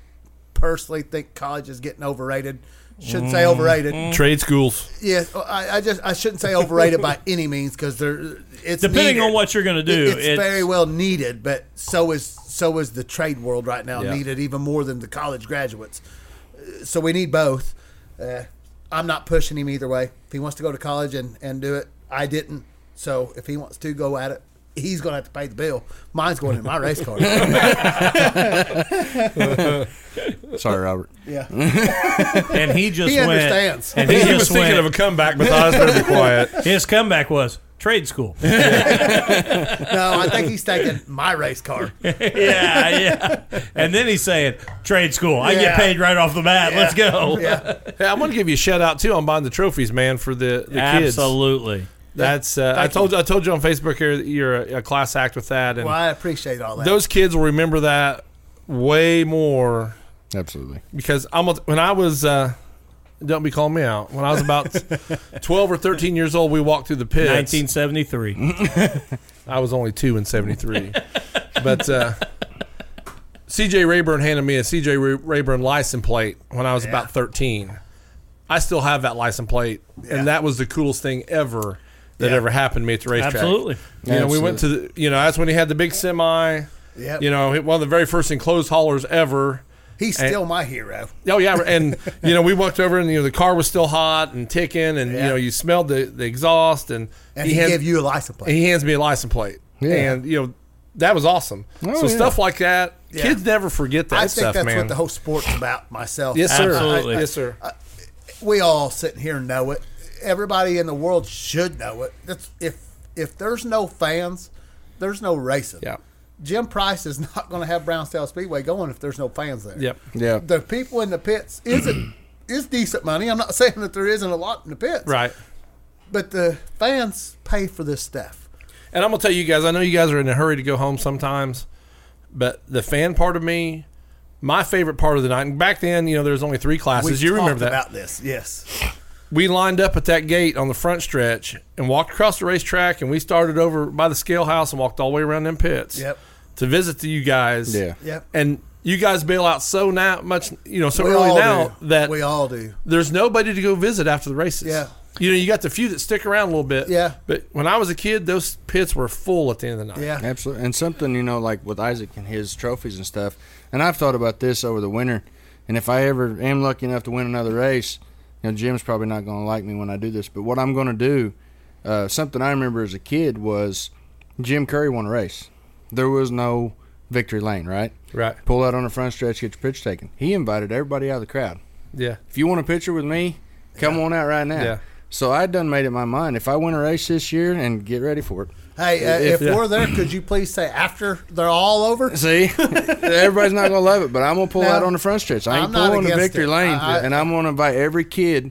Speaker 5: personally think college is getting overrated. Shouldn't say overrated.
Speaker 3: Trade schools.
Speaker 5: Yeah, I, I just I shouldn't say overrated by any means because they're it's
Speaker 2: Depending
Speaker 5: needed.
Speaker 2: on what you're going to do,
Speaker 5: It- it's, very well needed, but so is so is the trade world right now
Speaker 3: Yeah.
Speaker 5: needed even more than the college graduates. Uh, So we need both. Uh, I'm not pushing him either way. If he wants to go to college and, and do it, I didn't. So if he wants to go at it, he's going to have to pay the bill. Mine's going in my race car.
Speaker 4: Sorry, Robert.
Speaker 5: yeah,
Speaker 2: and he just
Speaker 5: He
Speaker 2: went.
Speaker 5: understands.
Speaker 2: And he,
Speaker 3: He
Speaker 2: just
Speaker 3: was thinking of a comeback, but thought I was better be quiet.
Speaker 2: his comeback was, trade school.
Speaker 5: No, I think he's taking my race car.
Speaker 2: yeah, yeah. And then he's saying, trade school. I get paid right off the bat. Let's go.
Speaker 5: Yeah.
Speaker 3: Hey, I want to give you a shout out too on buying the trophies, man, for the, the kids.
Speaker 2: Absolutely.
Speaker 3: That's uh, I told you I told you on Facebook here that you're a, a class act with that, and
Speaker 5: Well, I appreciate all that.
Speaker 3: those kids will remember that way more
Speaker 4: Absolutely.
Speaker 3: because I'm a- when I was uh, don't be calling me out when I was about twelve or thirteen years old. We walked through the pits.
Speaker 2: 1973.
Speaker 3: I was only two in '73, but uh, C.J. Rayburn handed me a C.J. Ray- Rayburn license plate when I was about 13. I still have that license plate,
Speaker 5: Yeah.
Speaker 3: and that was the coolest thing ever that
Speaker 5: Yeah.
Speaker 3: ever happened to me at the racetrack.
Speaker 2: Absolutely.
Speaker 3: You know, we went to the, you know, that's when he had the big semi.
Speaker 5: Yep.
Speaker 3: You know, one of the very first enclosed haulers ever.
Speaker 5: he's still my hero.
Speaker 3: Oh yeah, and you know we walked over and you know the car was still hot and ticking, and you know you smelled the, the exhaust, and,
Speaker 5: And he,
Speaker 3: hands-
Speaker 5: gave you a license plate.
Speaker 3: and he hands me a license plate,
Speaker 4: Yeah.
Speaker 3: and you know that was awesome.
Speaker 4: Oh,
Speaker 3: so
Speaker 4: yeah.
Speaker 3: stuff like that,
Speaker 5: Yeah.
Speaker 3: kids never forget that
Speaker 5: I think
Speaker 3: stuff,
Speaker 5: that's
Speaker 3: man.
Speaker 5: what the whole sport's about. Myself,
Speaker 3: yes, sir.
Speaker 2: Absolutely.
Speaker 3: yes, sir.
Speaker 5: we all sitting here know it. Everybody in the world should know it. That's if if there's no fans, there's no racing.
Speaker 3: Yeah.
Speaker 5: Jim Price is not going to have Brownstown Speedway going if there's no fans there.
Speaker 3: Yep.
Speaker 4: Yeah.
Speaker 5: The people in the pits isn't is decent money. I'm not saying that there isn't a lot in the pits.
Speaker 3: Right.
Speaker 5: But the fans pay for this stuff.
Speaker 3: And I'm gonna tell you guys, I know you guys are in a hurry to go home sometimes, but the fan part of me, my favorite part of the night. And back then, you know, there was only three classes.
Speaker 5: We
Speaker 3: you remember that?
Speaker 5: about this? Yes.
Speaker 3: We lined up at that gate on the front stretch and walked across the racetrack, and we started over by the scale house and walked all the way around them pits.
Speaker 5: Yep.
Speaker 3: To visit to you guys.
Speaker 4: Yeah.
Speaker 5: Yep.
Speaker 3: And you guys bail out so now much, you know, so
Speaker 5: we
Speaker 3: early now
Speaker 5: do.
Speaker 3: that
Speaker 5: we all do.
Speaker 3: there's nobody to go visit after the races.
Speaker 5: Yeah.
Speaker 3: You know, you got the few that stick around a little bit.
Speaker 5: Yeah.
Speaker 3: But when I was a kid, those pits were full at the end of the night.
Speaker 5: Yeah.
Speaker 4: Absolutely. And something, you know, like with Issac and his trophies and stuff. And I've thought about this over the winter. And if I ever am lucky enough to win another race, you know, Jim's probably not going to like me when I do this. But what I'm going to do, uh, something I remember as a kid was Jim Curry won a race. There was no victory lane, right?
Speaker 3: Right.
Speaker 4: Pull out on the front stretch, get your picture taken. He invited everybody out of the crowd.
Speaker 3: Yeah.
Speaker 4: If you want a picture with me, come on out right now.
Speaker 3: Yeah.
Speaker 4: So I done made it my mind. If I win a race this year, and get ready for it.
Speaker 5: Hey, uh,
Speaker 4: If-
Speaker 5: if,
Speaker 3: yeah.
Speaker 5: we're there, could you please say after they're all over?
Speaker 4: See, everybody's not gonna love it, but I'm gonna pull
Speaker 5: No,
Speaker 4: out on the front stretch. I ain't
Speaker 5: I'm
Speaker 4: pulling the victory
Speaker 5: it.
Speaker 4: lane,
Speaker 5: I- I-
Speaker 4: and I'm gonna invite every kid,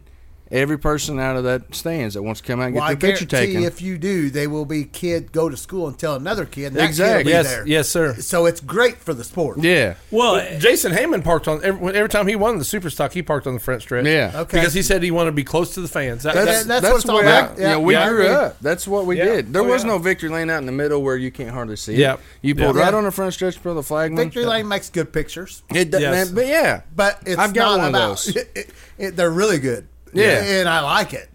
Speaker 4: every person out of that stands that wants to come out and get
Speaker 5: Well, I
Speaker 4: their picture taken.
Speaker 5: if you do, they will be kid go to school and tell another kid. And that
Speaker 4: Exactly.
Speaker 5: Kid will be
Speaker 3: Yes.
Speaker 5: there.
Speaker 3: Yes, sir.
Speaker 5: So it's great for the sport.
Speaker 4: yeah,
Speaker 2: Well,
Speaker 3: Jason Heyman parked on every, every time he won the super stock. He parked on the front stretch.
Speaker 4: Yeah.
Speaker 5: Okay.
Speaker 3: because he said he wanted to be close to the fans. That-
Speaker 5: That's-
Speaker 3: that's-
Speaker 5: that's what it's
Speaker 4: the I-
Speaker 5: about. Yeah,
Speaker 4: we
Speaker 5: yeah,
Speaker 4: grew up. That's what we
Speaker 3: Yeah.
Speaker 4: did. There
Speaker 3: Oh,
Speaker 4: was
Speaker 3: yeah.
Speaker 4: no victory lane out in the middle where you can't hardly see
Speaker 3: Yeah.
Speaker 4: it. You pulled
Speaker 5: Yeah.
Speaker 4: right on the front stretch for the flagman.
Speaker 5: Victory lane makes good pictures,
Speaker 4: It, does-
Speaker 3: Yes.
Speaker 4: but yeah,
Speaker 5: but it's
Speaker 4: I've got
Speaker 5: not
Speaker 4: one of those.
Speaker 5: It, it, they're really good.
Speaker 4: Yeah.
Speaker 5: and I like it.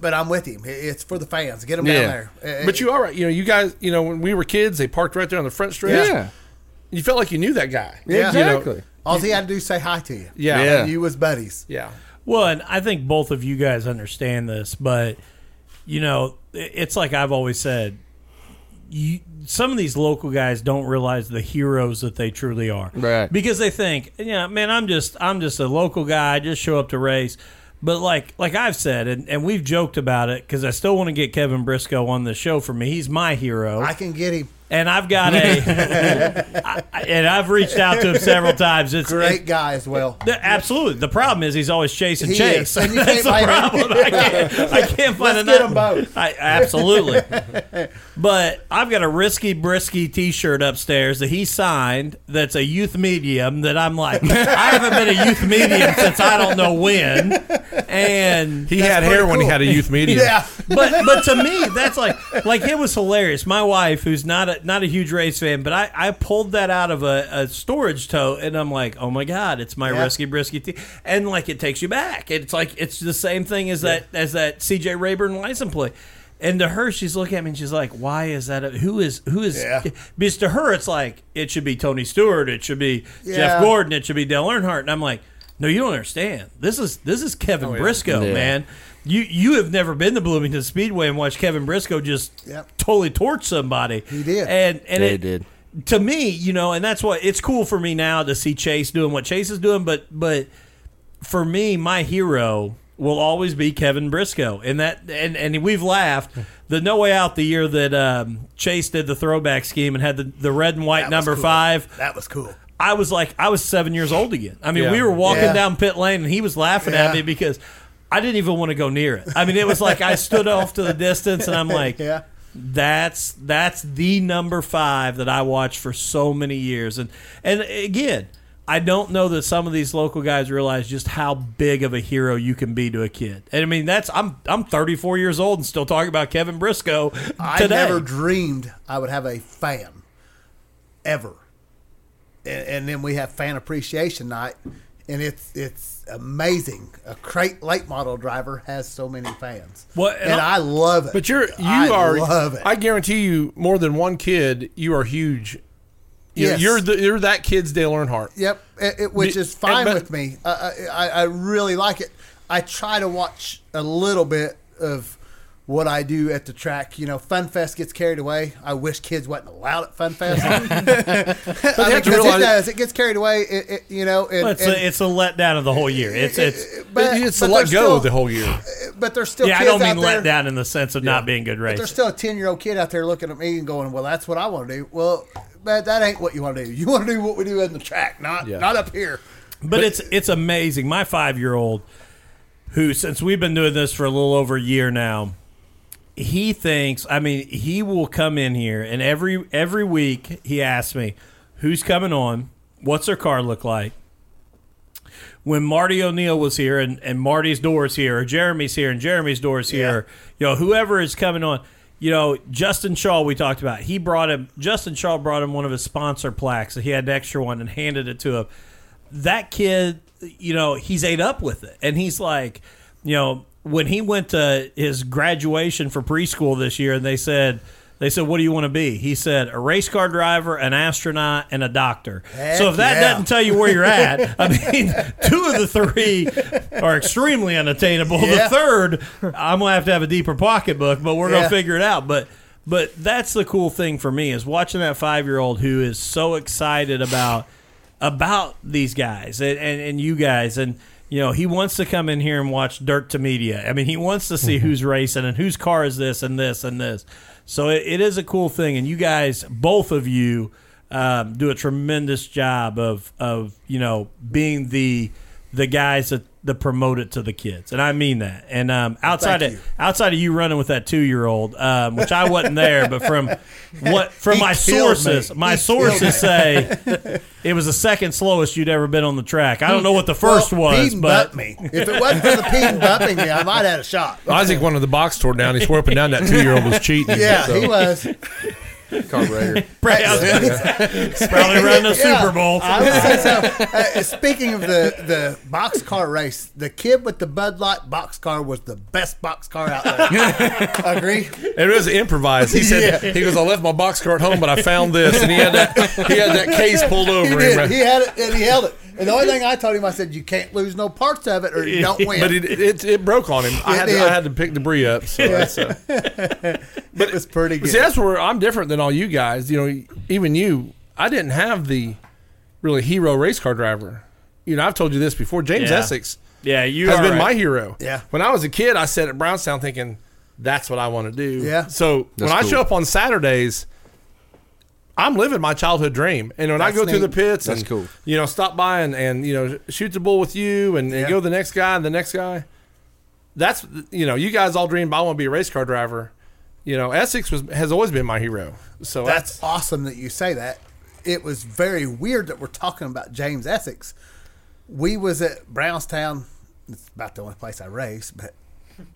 Speaker 5: But I'm with him. It's for the fans. Get them
Speaker 4: Yeah.
Speaker 5: down there.
Speaker 3: But you are right. You know, you guys. You know, when we were kids, they parked right there on the front stretch.
Speaker 4: yeah,
Speaker 3: You felt like you knew that guy.
Speaker 5: Yeah.
Speaker 3: You know,
Speaker 4: exactly.
Speaker 5: all he had to do is say hi to you.
Speaker 3: Yeah.
Speaker 4: Yeah.
Speaker 5: And you was buddies.
Speaker 3: Yeah.
Speaker 2: Well, and I think both of you guys understand this, but you know, it's like I've always said. You, some of these local guys don't realize the heroes that they truly are,
Speaker 4: Right.
Speaker 2: Because they think, yeah, man, I'm just, I'm just a local guy. I just show up to race. But like, like I've said, and, and we've joked about it because I still want to get Kevin Briscoe on the show for me. He's my hero
Speaker 5: I can get him.
Speaker 2: And I've got a, I, I- and I've reached out to him several times. It's
Speaker 5: Great guy as well.
Speaker 2: the- absolutely. The problem is he's always chasing
Speaker 5: He
Speaker 2: Chase.
Speaker 5: and you
Speaker 2: That's the
Speaker 5: blame him.
Speaker 2: problem. I can't, I can't find
Speaker 5: Let's
Speaker 2: enough.
Speaker 5: get 'em both.
Speaker 2: I, absolutely. but I've got a risky brisky T-shirt upstairs that he signed. That's a youth medium. That I'm like, I haven't been a youth medium since I don't know when. And
Speaker 3: He had hair when he had a youth medium.
Speaker 5: Yeah.
Speaker 2: but but to me that's like like it was hilarious. My wife, who's not a not a huge race fan, but I, I pulled that out of a, a storage tote and I'm like, oh my god, it's my
Speaker 5: Yeah.
Speaker 2: risky brisky tea, and like it takes you back. It's like it's the same thing as that as that CJ Rayburn license plate. And to her, she's looking at me and she's like, "Why is that? A, who is who is?"
Speaker 5: Yeah.
Speaker 2: Because to her, it's like it should be Tony Stewart, it should be
Speaker 5: Yeah.
Speaker 2: Jeff Gordon, it should be Dale Earnhardt, and I'm like, "No, you don't understand. This is this is Kevin
Speaker 3: Oh, yeah.
Speaker 2: Briscoe,
Speaker 4: Yeah.
Speaker 2: man. You you have never been to Bloomington Speedway and watched Kevin Briscoe just
Speaker 5: Yep.
Speaker 2: totally torch somebody.
Speaker 5: He did.
Speaker 2: and and
Speaker 4: They
Speaker 2: it,
Speaker 4: did.
Speaker 2: to me, you know, and that's what it's cool for me now to see Chase doing what Chase is doing, but but for me, my hero will always be Kevin Briscoe. And that and, and we've laughed. The No Way Out the year that um, Chase did the throwback scheme and had the, the red and white
Speaker 5: That
Speaker 2: number
Speaker 5: cool.
Speaker 2: five.
Speaker 5: That was cool.
Speaker 2: I was like, I was seven years old again. I mean,
Speaker 3: Yeah.
Speaker 2: we were walking
Speaker 5: Yeah.
Speaker 2: down pit lane and he was laughing
Speaker 5: Yeah.
Speaker 2: at me because I didn't even want to go near it. I mean, it was like I stood off to the distance and I'm like,
Speaker 5: Yeah.
Speaker 2: that's that's the number five that I watched for so many years. And and again, I don't know that some of these local guys realize just how big of a hero you can be to a kid. And I mean, that's I'm I'm 34 years old and still talking about Kevin Briscoe
Speaker 5: I never dreamed I would have a fan ever. And, and then we have fan appreciation night, and it's it's amazing. A crate late model driver has so many fans.
Speaker 2: What-
Speaker 5: and I love it.
Speaker 3: But you're you
Speaker 5: I
Speaker 3: are.
Speaker 5: love it.
Speaker 3: I guarantee you, more than one kid, you are huge. You-
Speaker 5: Yes.
Speaker 3: You're the, you're that kid's Dale Earnhardt.
Speaker 5: Yep, it, it- which is fine
Speaker 3: but-
Speaker 5: with me. Uh, I, I really like it. I try to watch a little bit of what I do at the track. You know, Fun Fest gets carried away. I wish kids wasn't allowed at Fun Fest. I mean,
Speaker 3: have to
Speaker 5: 'cause
Speaker 3: realize-
Speaker 5: it does. It gets carried away. It, it, you know, and,
Speaker 2: Well, it's,
Speaker 5: and-
Speaker 2: a, it's a letdown of the whole year. It's it's
Speaker 5: but,
Speaker 3: it's
Speaker 5: but
Speaker 3: to let go
Speaker 5: still-
Speaker 3: the whole year.
Speaker 5: But there's still
Speaker 2: yeah. I don't mean
Speaker 5: out there.
Speaker 2: let down in the sense of not being good
Speaker 5: But there's still a ten year old kid out there looking at me and going, "Well, that's what I want to do." Well, but that ain't what you want to do. You want to do what we do in the track, not
Speaker 3: Yeah.
Speaker 5: not up here.
Speaker 2: But, it's it's amazing. My five year old, who since we've been doing this for a little over a year now, he thinks. I mean, he will come in here and every every week he asks me, "Who's coming on? What's their car look like?" When Marty O'Neill was here and, and Marty's door is here, or Jeremy's here and Jeremy's door is here, you know, whoever is coming on, you know, Justin Shaw, we talked about, he brought him, Justin Shaw brought him one of his sponsor plaques. He had an extra one and handed it to him that kid, you know, he's ate up with it. And he's like, you know, when he went to his graduation for preschool this year and they said, they said, "What do you want to be?" He said, "A race car driver, an astronaut, and a doctor."
Speaker 5: Heck
Speaker 2: so if that
Speaker 5: yeah.
Speaker 2: doesn't tell you where you're at, I mean, two of the three are extremely unattainable.
Speaker 5: Yeah.
Speaker 2: The third, I'm gonna have to have a deeper pocketbook, but we're gonna figure it out. But but that's the cool thing for me is watching that five year old who is so excited about about these guys and, and, and you guys and you know he wants to come in here and watch dirt to media. I mean he wants to see who's racing and whose car is this and this and this. So it, it is a cool thing and you guys both of you um, do a tremendous job of of you know being the the guys that, that promote it to the kids and i mean that and um, outside
Speaker 5: Thank
Speaker 2: of
Speaker 5: you.
Speaker 2: outside of you running with that two year old um, which i wasn't there but from what from
Speaker 5: He
Speaker 2: my sources
Speaker 5: me.
Speaker 2: my
Speaker 5: He
Speaker 2: sources say it was the second slowest you'd ever been on the track. I don't know what the first
Speaker 5: well,
Speaker 2: was,
Speaker 5: Pete
Speaker 2: but
Speaker 5: me. If it wasn't for the Pete and bumping me, I might have had a shot.
Speaker 3: Issac wanted the box tore down. He swore up and down that two year old was cheating.
Speaker 5: Yeah,
Speaker 3: so.
Speaker 5: he was.
Speaker 4: Carburetor.
Speaker 2: probably running a
Speaker 5: Yeah.
Speaker 2: Super Bowl.
Speaker 5: I would say so. Uh, speaking of the the boxcar race, the kid with the Bud Light boxcar was the best boxcar out there. Agree?
Speaker 3: It was improvised. He said, "He goes, I left my box car at home, but I found this." And he had that he had that case pulled over
Speaker 5: did.
Speaker 3: him.
Speaker 5: He had it and he held it. And the only thing I told him, I said, "You can't lose no parts of it, or you don't win."
Speaker 3: But it, it, it broke on him. I had, to,
Speaker 5: did.
Speaker 3: I had to pick debris up. So, that's, uh,
Speaker 5: but it was pretty good.
Speaker 3: see, that's where I'm different than all you guys. You know, even you. I didn't have the really hero race car driver. You know, I've told you this before. James
Speaker 2: Yeah.
Speaker 3: Essex
Speaker 2: yeah, you
Speaker 3: has been
Speaker 2: right.
Speaker 3: my hero.
Speaker 5: Yeah.
Speaker 3: When I was a kid, I sat at Brownstown thinking, that's what I want to do.
Speaker 5: Yeah.
Speaker 3: So
Speaker 4: That's
Speaker 3: when I
Speaker 4: cool.
Speaker 3: show up on Saturdays, I'm living my childhood dream. And when I
Speaker 5: That's
Speaker 3: go through the pits
Speaker 4: That's
Speaker 3: and,
Speaker 4: cool.
Speaker 3: you know, stop by and, and, you know, shoot the bull with you and, and
Speaker 5: Yeah.
Speaker 3: go the next guy and the next guy, that's, you know, you guys all dream, I want to be a race car driver. You know, Essex was has always been my hero. So
Speaker 5: That's awesome that you say that. It was very weird that we're talking about James Essex. We was at Brownstown. It's about the only place I race, but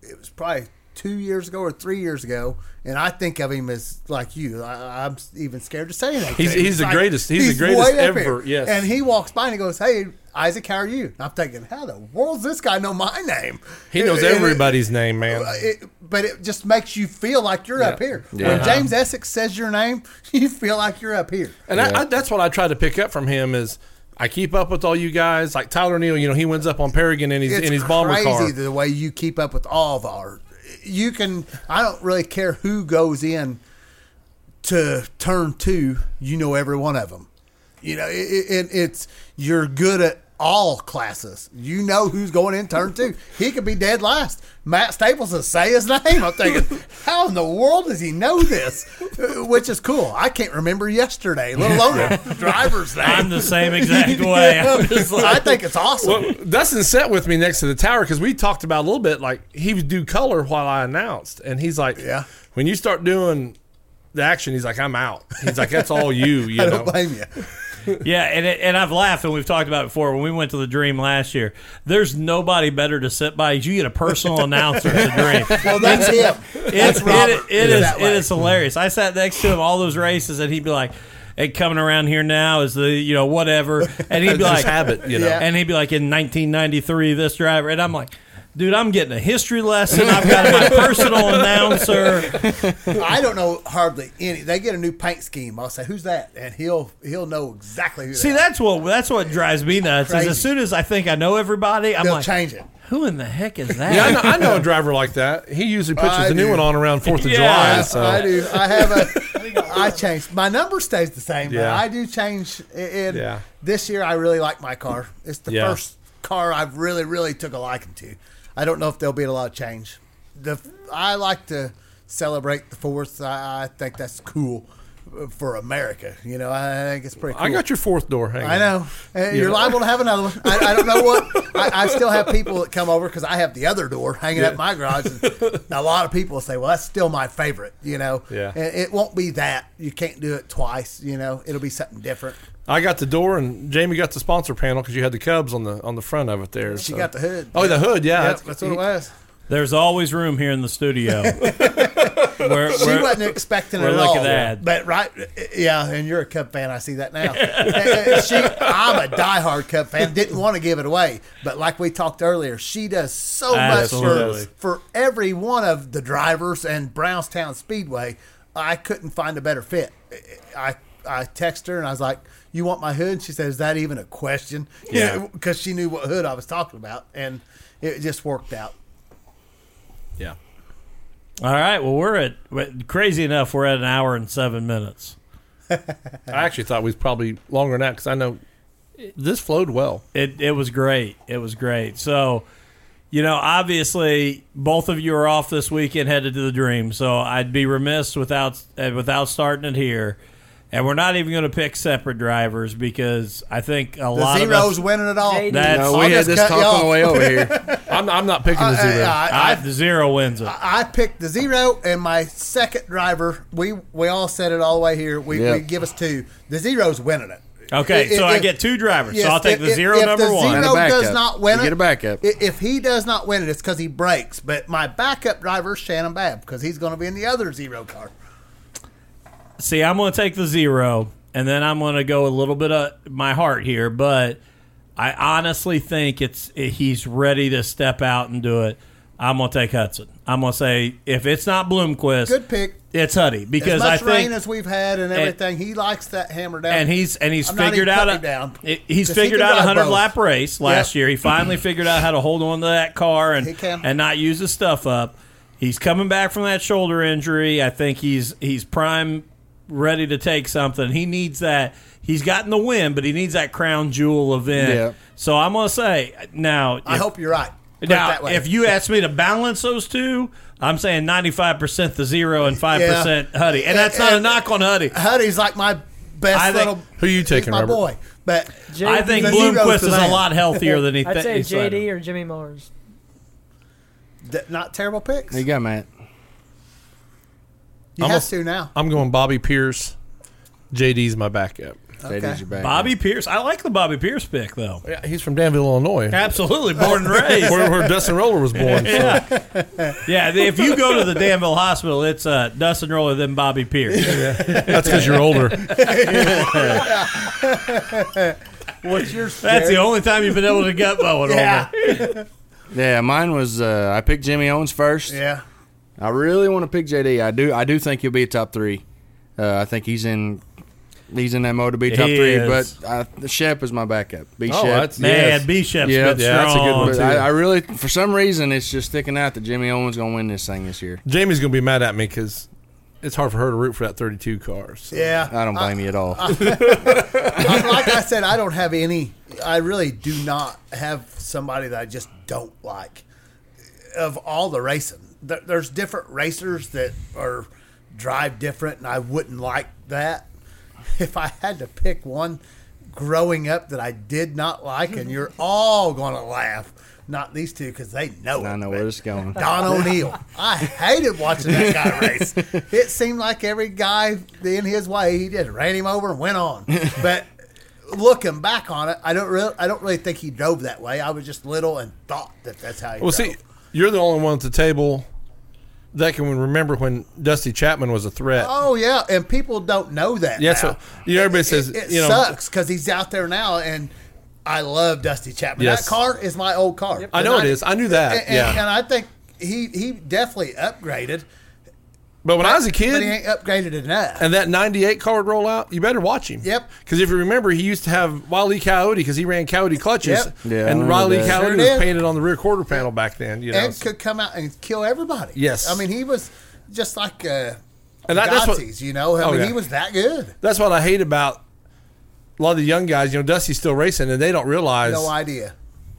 Speaker 5: it was probably two years ago or three years ago, and I think of him as like you. I, I'm even scared to say anything.
Speaker 3: He's-
Speaker 5: to
Speaker 3: he's
Speaker 5: It's
Speaker 3: the greatest. He's the greatest
Speaker 5: way up
Speaker 3: ever,
Speaker 5: here.
Speaker 3: yes.
Speaker 5: And he walks by and he goes, "Hey, Issac, how are you?" And I'm thinking, "How the world's this guy know my name?"
Speaker 3: he knows
Speaker 5: And it-
Speaker 3: everybody's name, man.
Speaker 5: it, but it just makes you feel like you're up here.
Speaker 4: Yeah.
Speaker 5: When uh-huh. James Essex says your name, you feel like you're up here.
Speaker 3: And I, I, that's what I try to pick up from him is I keep up with all you guys. Like Tyler Neal, you know, he wins up on Paragon in his
Speaker 5: It's
Speaker 3: in his bomber
Speaker 5: crazy
Speaker 3: car.
Speaker 5: the way you keep up with all of our. You can. I don't really care who goes in to turn two. You know every one of them. You know, it, it, it's you're good at all classes. You know who's going in turn two. He could be dead last. Matt Staples says, say his name. I'm thinking, how in the world does he know this? Uh, Which is cool. I can't remember yesterday, let alone the driver's name.
Speaker 2: I'm the same exact way. I'm like,
Speaker 5: I think it's awesome.
Speaker 3: Well, Dustin sat with me next to the tower because we talked about a little bit. Like he would do color while I announced, and he's like,
Speaker 5: Yeah.
Speaker 3: when you start doing the action, he's like, I'm out. He's like, that's all you. You
Speaker 5: I
Speaker 3: know.
Speaker 5: don't blame you.
Speaker 2: Yeah, and it, and I've laughed, and we've talked about it before. When we went to the Dream last year, there's nobody better to sit by. You get a personal announcer at the Dream.
Speaker 5: Well, that's him.
Speaker 2: It's,
Speaker 5: Robert
Speaker 2: it, it
Speaker 5: is
Speaker 2: is it
Speaker 5: way.
Speaker 2: is hilarious. I sat next to him all those races, and he'd be like, "Hey, coming around here now is the you know whatever," and he'd be like,
Speaker 3: habit, you know.
Speaker 5: Yeah.
Speaker 2: and he'd be like, "In 1993, this driver," and I'm like. Dude, I'm getting a history lesson. I've got my personal announcer.
Speaker 5: I don't know hardly any. They get a new paint scheme. I'll say, "Who's that?" And he'll he'll know exactly who.
Speaker 2: See,
Speaker 5: that.
Speaker 2: that's what that's what drives me nuts. Is as soon as I think I know everybody, I'm
Speaker 5: They'll
Speaker 2: like,
Speaker 5: change it.
Speaker 2: "Who in the heck is that?"
Speaker 3: Yeah, I know, I know a driver like that. He usually pushes
Speaker 5: I
Speaker 3: the new one on around Fourth of
Speaker 2: Yeah.
Speaker 3: July.
Speaker 2: Yeah,
Speaker 3: So
Speaker 5: I do. I have a. I changed. My number stays the same, but
Speaker 3: Yeah.
Speaker 5: I do change. it.
Speaker 3: Yeah.
Speaker 5: this year, I really like my car. It's the
Speaker 3: Yeah.
Speaker 5: first car I've really, really took a liking to. I don't know if there'll be a lot of change. The I like to celebrate the fourth. I, I think that's cool for America. You know, I think it's pretty. cool.
Speaker 3: I got your fourth door. Hang
Speaker 5: I know. Uh, You're liable to have another one. I, I don't know what. I, I still have people that come over because I have the other door hanging up in my garage. And a lot of people say, well, that's still my favorite, you know.
Speaker 3: Yeah.
Speaker 5: And it won't be that. You can't do it twice, you know. It'll be something different.
Speaker 3: I got the door, and Jamie got the sponsor panel because you had the Cubs on the on the front of it there.
Speaker 5: She
Speaker 3: so-
Speaker 5: got the hood.
Speaker 3: Oh, the hood. Yeah,
Speaker 5: That's, that's what it was.
Speaker 2: There's always room here in the studio. We're-
Speaker 5: She
Speaker 2: we're-
Speaker 5: wasn't expecting
Speaker 2: we're
Speaker 5: it at
Speaker 2: looking
Speaker 5: all.
Speaker 2: at.
Speaker 5: But right, yeah, and you're a Cub fan. I see that now. She, I'm a diehard Cub fan. Didn't want to give it away, but like we talked earlier, she does so
Speaker 2: Absolutely.
Speaker 5: much for for every one of the drivers and Brownstown Speedway. I couldn't find a better fit. I I texted her and I was like, "You want my hood?" She said, "Is that even a question?"
Speaker 3: Yeah.
Speaker 5: because she knew what hood I was talking about, and it just worked out.
Speaker 3: yeah.
Speaker 2: All right. Well, we're at crazy enough. We're at an hour and seven minutes.
Speaker 3: I actually thought we was probably longer than that because I know this flowed well.
Speaker 2: It it was great. It was great. So, you know, obviously, both of you are off this weekend, headed to the Dream. So I'd be remiss without uh, without starting it here. And we're not even going to pick separate drivers because I think a
Speaker 5: The
Speaker 2: lot of
Speaker 5: zeros
Speaker 2: us.
Speaker 5: winning it all.
Speaker 6: JD.
Speaker 2: That's
Speaker 4: No,
Speaker 5: I'll
Speaker 4: we had this talk on the way over here.
Speaker 3: I'm, I'm not picking uh,
Speaker 5: the
Speaker 3: zero.
Speaker 5: Uh, I-
Speaker 2: I,
Speaker 5: I-
Speaker 2: the zero wins it.
Speaker 5: I picked the zero and my second driver. We we all said it all the way here. We,
Speaker 4: Yep.
Speaker 5: we give us two. The zero's winning it.
Speaker 2: Okay,
Speaker 5: If-
Speaker 2: so I get two drivers.
Speaker 5: yes,
Speaker 2: so I'll take
Speaker 5: if-
Speaker 2: the zero
Speaker 5: if
Speaker 2: number
Speaker 5: the
Speaker 2: one.
Speaker 4: And a
Speaker 5: Zero does not win
Speaker 4: You
Speaker 5: it.
Speaker 4: get a backup.
Speaker 5: If he does not win it, it's because he breaks. But my backup driver is Shannon Babb because he's going to be in the other zero car.
Speaker 2: See, I'm going to take the zero, and then I'm going to go a little bit of my heart here, but I honestly think it's he's ready to step out and do it. I'm going to take Hudson. I'm going to say if it's not Bloomquist,
Speaker 5: Good pick.
Speaker 2: it's Huddy because
Speaker 5: As
Speaker 2: I
Speaker 5: much rain
Speaker 2: think
Speaker 5: as we've had and everything, he likes that hammer down.
Speaker 2: and he's and he's
Speaker 5: I'm
Speaker 2: figured out a,
Speaker 5: him down.
Speaker 2: it- he's
Speaker 5: 'Cause he
Speaker 2: figured out a hundred
Speaker 5: both.
Speaker 2: lap race last
Speaker 5: Yep.
Speaker 2: year. He finally figured out how to hold on to that car and and not use his stuff up. He's coming back from that shoulder injury. I think he's he's prime ready to take something. He needs that. He's gotten the win, but he needs that crown jewel event.
Speaker 4: Yeah.
Speaker 2: So I'm gonna say now.
Speaker 5: I
Speaker 2: if-
Speaker 5: hope you're right. Put
Speaker 2: now, if you ask me to balance those two, I'm saying 95% the zero and 5% Huddy. And that's not a knock on Huddy.
Speaker 5: Huddy's like my best
Speaker 2: I think-
Speaker 5: little.
Speaker 3: Who you
Speaker 5: he's
Speaker 3: taking,
Speaker 5: my
Speaker 3: Robert?
Speaker 5: boy. But
Speaker 6: JD.
Speaker 2: I think
Speaker 5: The zero's
Speaker 2: Bloomquist is a lot healthier than he
Speaker 6: I'd say. JD or Jimmy Mars.
Speaker 5: not terrible picks.
Speaker 4: There you go, Matt.
Speaker 5: You
Speaker 3: I'm
Speaker 5: have
Speaker 3: a-
Speaker 5: to now.
Speaker 3: I'm going Bobby Pierce. JD's my backup.
Speaker 5: Okay.
Speaker 4: is your back.
Speaker 2: Bobby Pierce. I like the Bobby Pierce pick, though.
Speaker 3: Yeah, he's from Danville, Illinois,
Speaker 2: Absolutely, born and raised.
Speaker 3: where, where Dustin Roller was born. So.
Speaker 2: yeah, yeah. If you go to the Danville Hospital, it's uh, Dustin Roller then Bobby Pierce. Yeah.
Speaker 3: That's because you're older.
Speaker 5: What's yours?
Speaker 2: That's the only time you've been able to gut mow it
Speaker 5: Yeah.
Speaker 2: over.
Speaker 4: Yeah, mine was. Uh, I picked Jimmy Owens first.
Speaker 5: Yeah.
Speaker 4: I really want to pick JD. I do. I do think he'll be a top three. Uh, I think he's in. He's in that mode to be top
Speaker 2: He
Speaker 4: three.
Speaker 2: is.
Speaker 4: But I, the Shep is my backup. B
Speaker 3: Oh,
Speaker 4: Shep.
Speaker 3: that's-
Speaker 2: Man,
Speaker 3: Yes.
Speaker 2: B Shep's
Speaker 4: Yeah,
Speaker 2: been
Speaker 3: yeah, that's a good one, too.
Speaker 4: I, I really, for some reason, it's just sticking out that Jimmy Owens gonna win this thing this year.
Speaker 3: Jamie's going to be mad at me because it's hard for her to root for that 32 car. So.
Speaker 5: Yeah.
Speaker 4: I don't blame you at all.
Speaker 5: I- like I said, I don't have any I really do not have somebody that I just don't like. Of all the racing, there, there's different racers that are drive different, and I wouldn't like that. If I had to pick one growing up that I did not like, and you're all gonna laugh, not these two because they know.
Speaker 4: I
Speaker 5: it,
Speaker 4: know where it's going.
Speaker 5: Don O'Neill. I hated watching that guy race. It seemed like every guy in his way, he just ran him over and went on. But looking back on it, I don't really, I don't really think he drove that way. I was just little and thought that that's how he
Speaker 3: Well,
Speaker 5: drove.
Speaker 3: see, you're the only one at the table that can remember when Dusty Chapman was a threat.
Speaker 5: Oh yeah, and people don't know that.
Speaker 3: Yeah, so you know, everybody says
Speaker 5: it, it
Speaker 3: you know
Speaker 5: sucks because he's out there now, and I love Dusty Chapman.
Speaker 3: Yes.
Speaker 5: That car is my old car.
Speaker 3: I know it is. I knew that.
Speaker 5: And, and-
Speaker 3: yeah,
Speaker 5: and I think he he definitely upgraded.
Speaker 3: But when I was a
Speaker 5: but he ain't upgraded enough.
Speaker 3: and that '98 car rollout, you better watch him.
Speaker 5: Yep.
Speaker 3: Because if you remember, he used to have Wiley Coyote because he ran Coyote clutches.
Speaker 5: Yep.
Speaker 4: Yeah, I
Speaker 3: and
Speaker 4: remember
Speaker 3: Riley
Speaker 4: that.
Speaker 3: Coyote
Speaker 5: Sure
Speaker 3: was
Speaker 5: did.
Speaker 3: painted on the rear quarter panel back then. You know,
Speaker 5: and could come out and kill everybody.
Speaker 3: Yes.
Speaker 5: I mean he was just like uh,
Speaker 3: And that- that's what-
Speaker 5: Godsey's, you know. I
Speaker 3: Oh,
Speaker 5: mean
Speaker 3: yeah.
Speaker 5: he was that good.
Speaker 3: that's what I hate about a lot of the young guys. You know, Dusty's still racing, and they don't realize.
Speaker 5: No idea.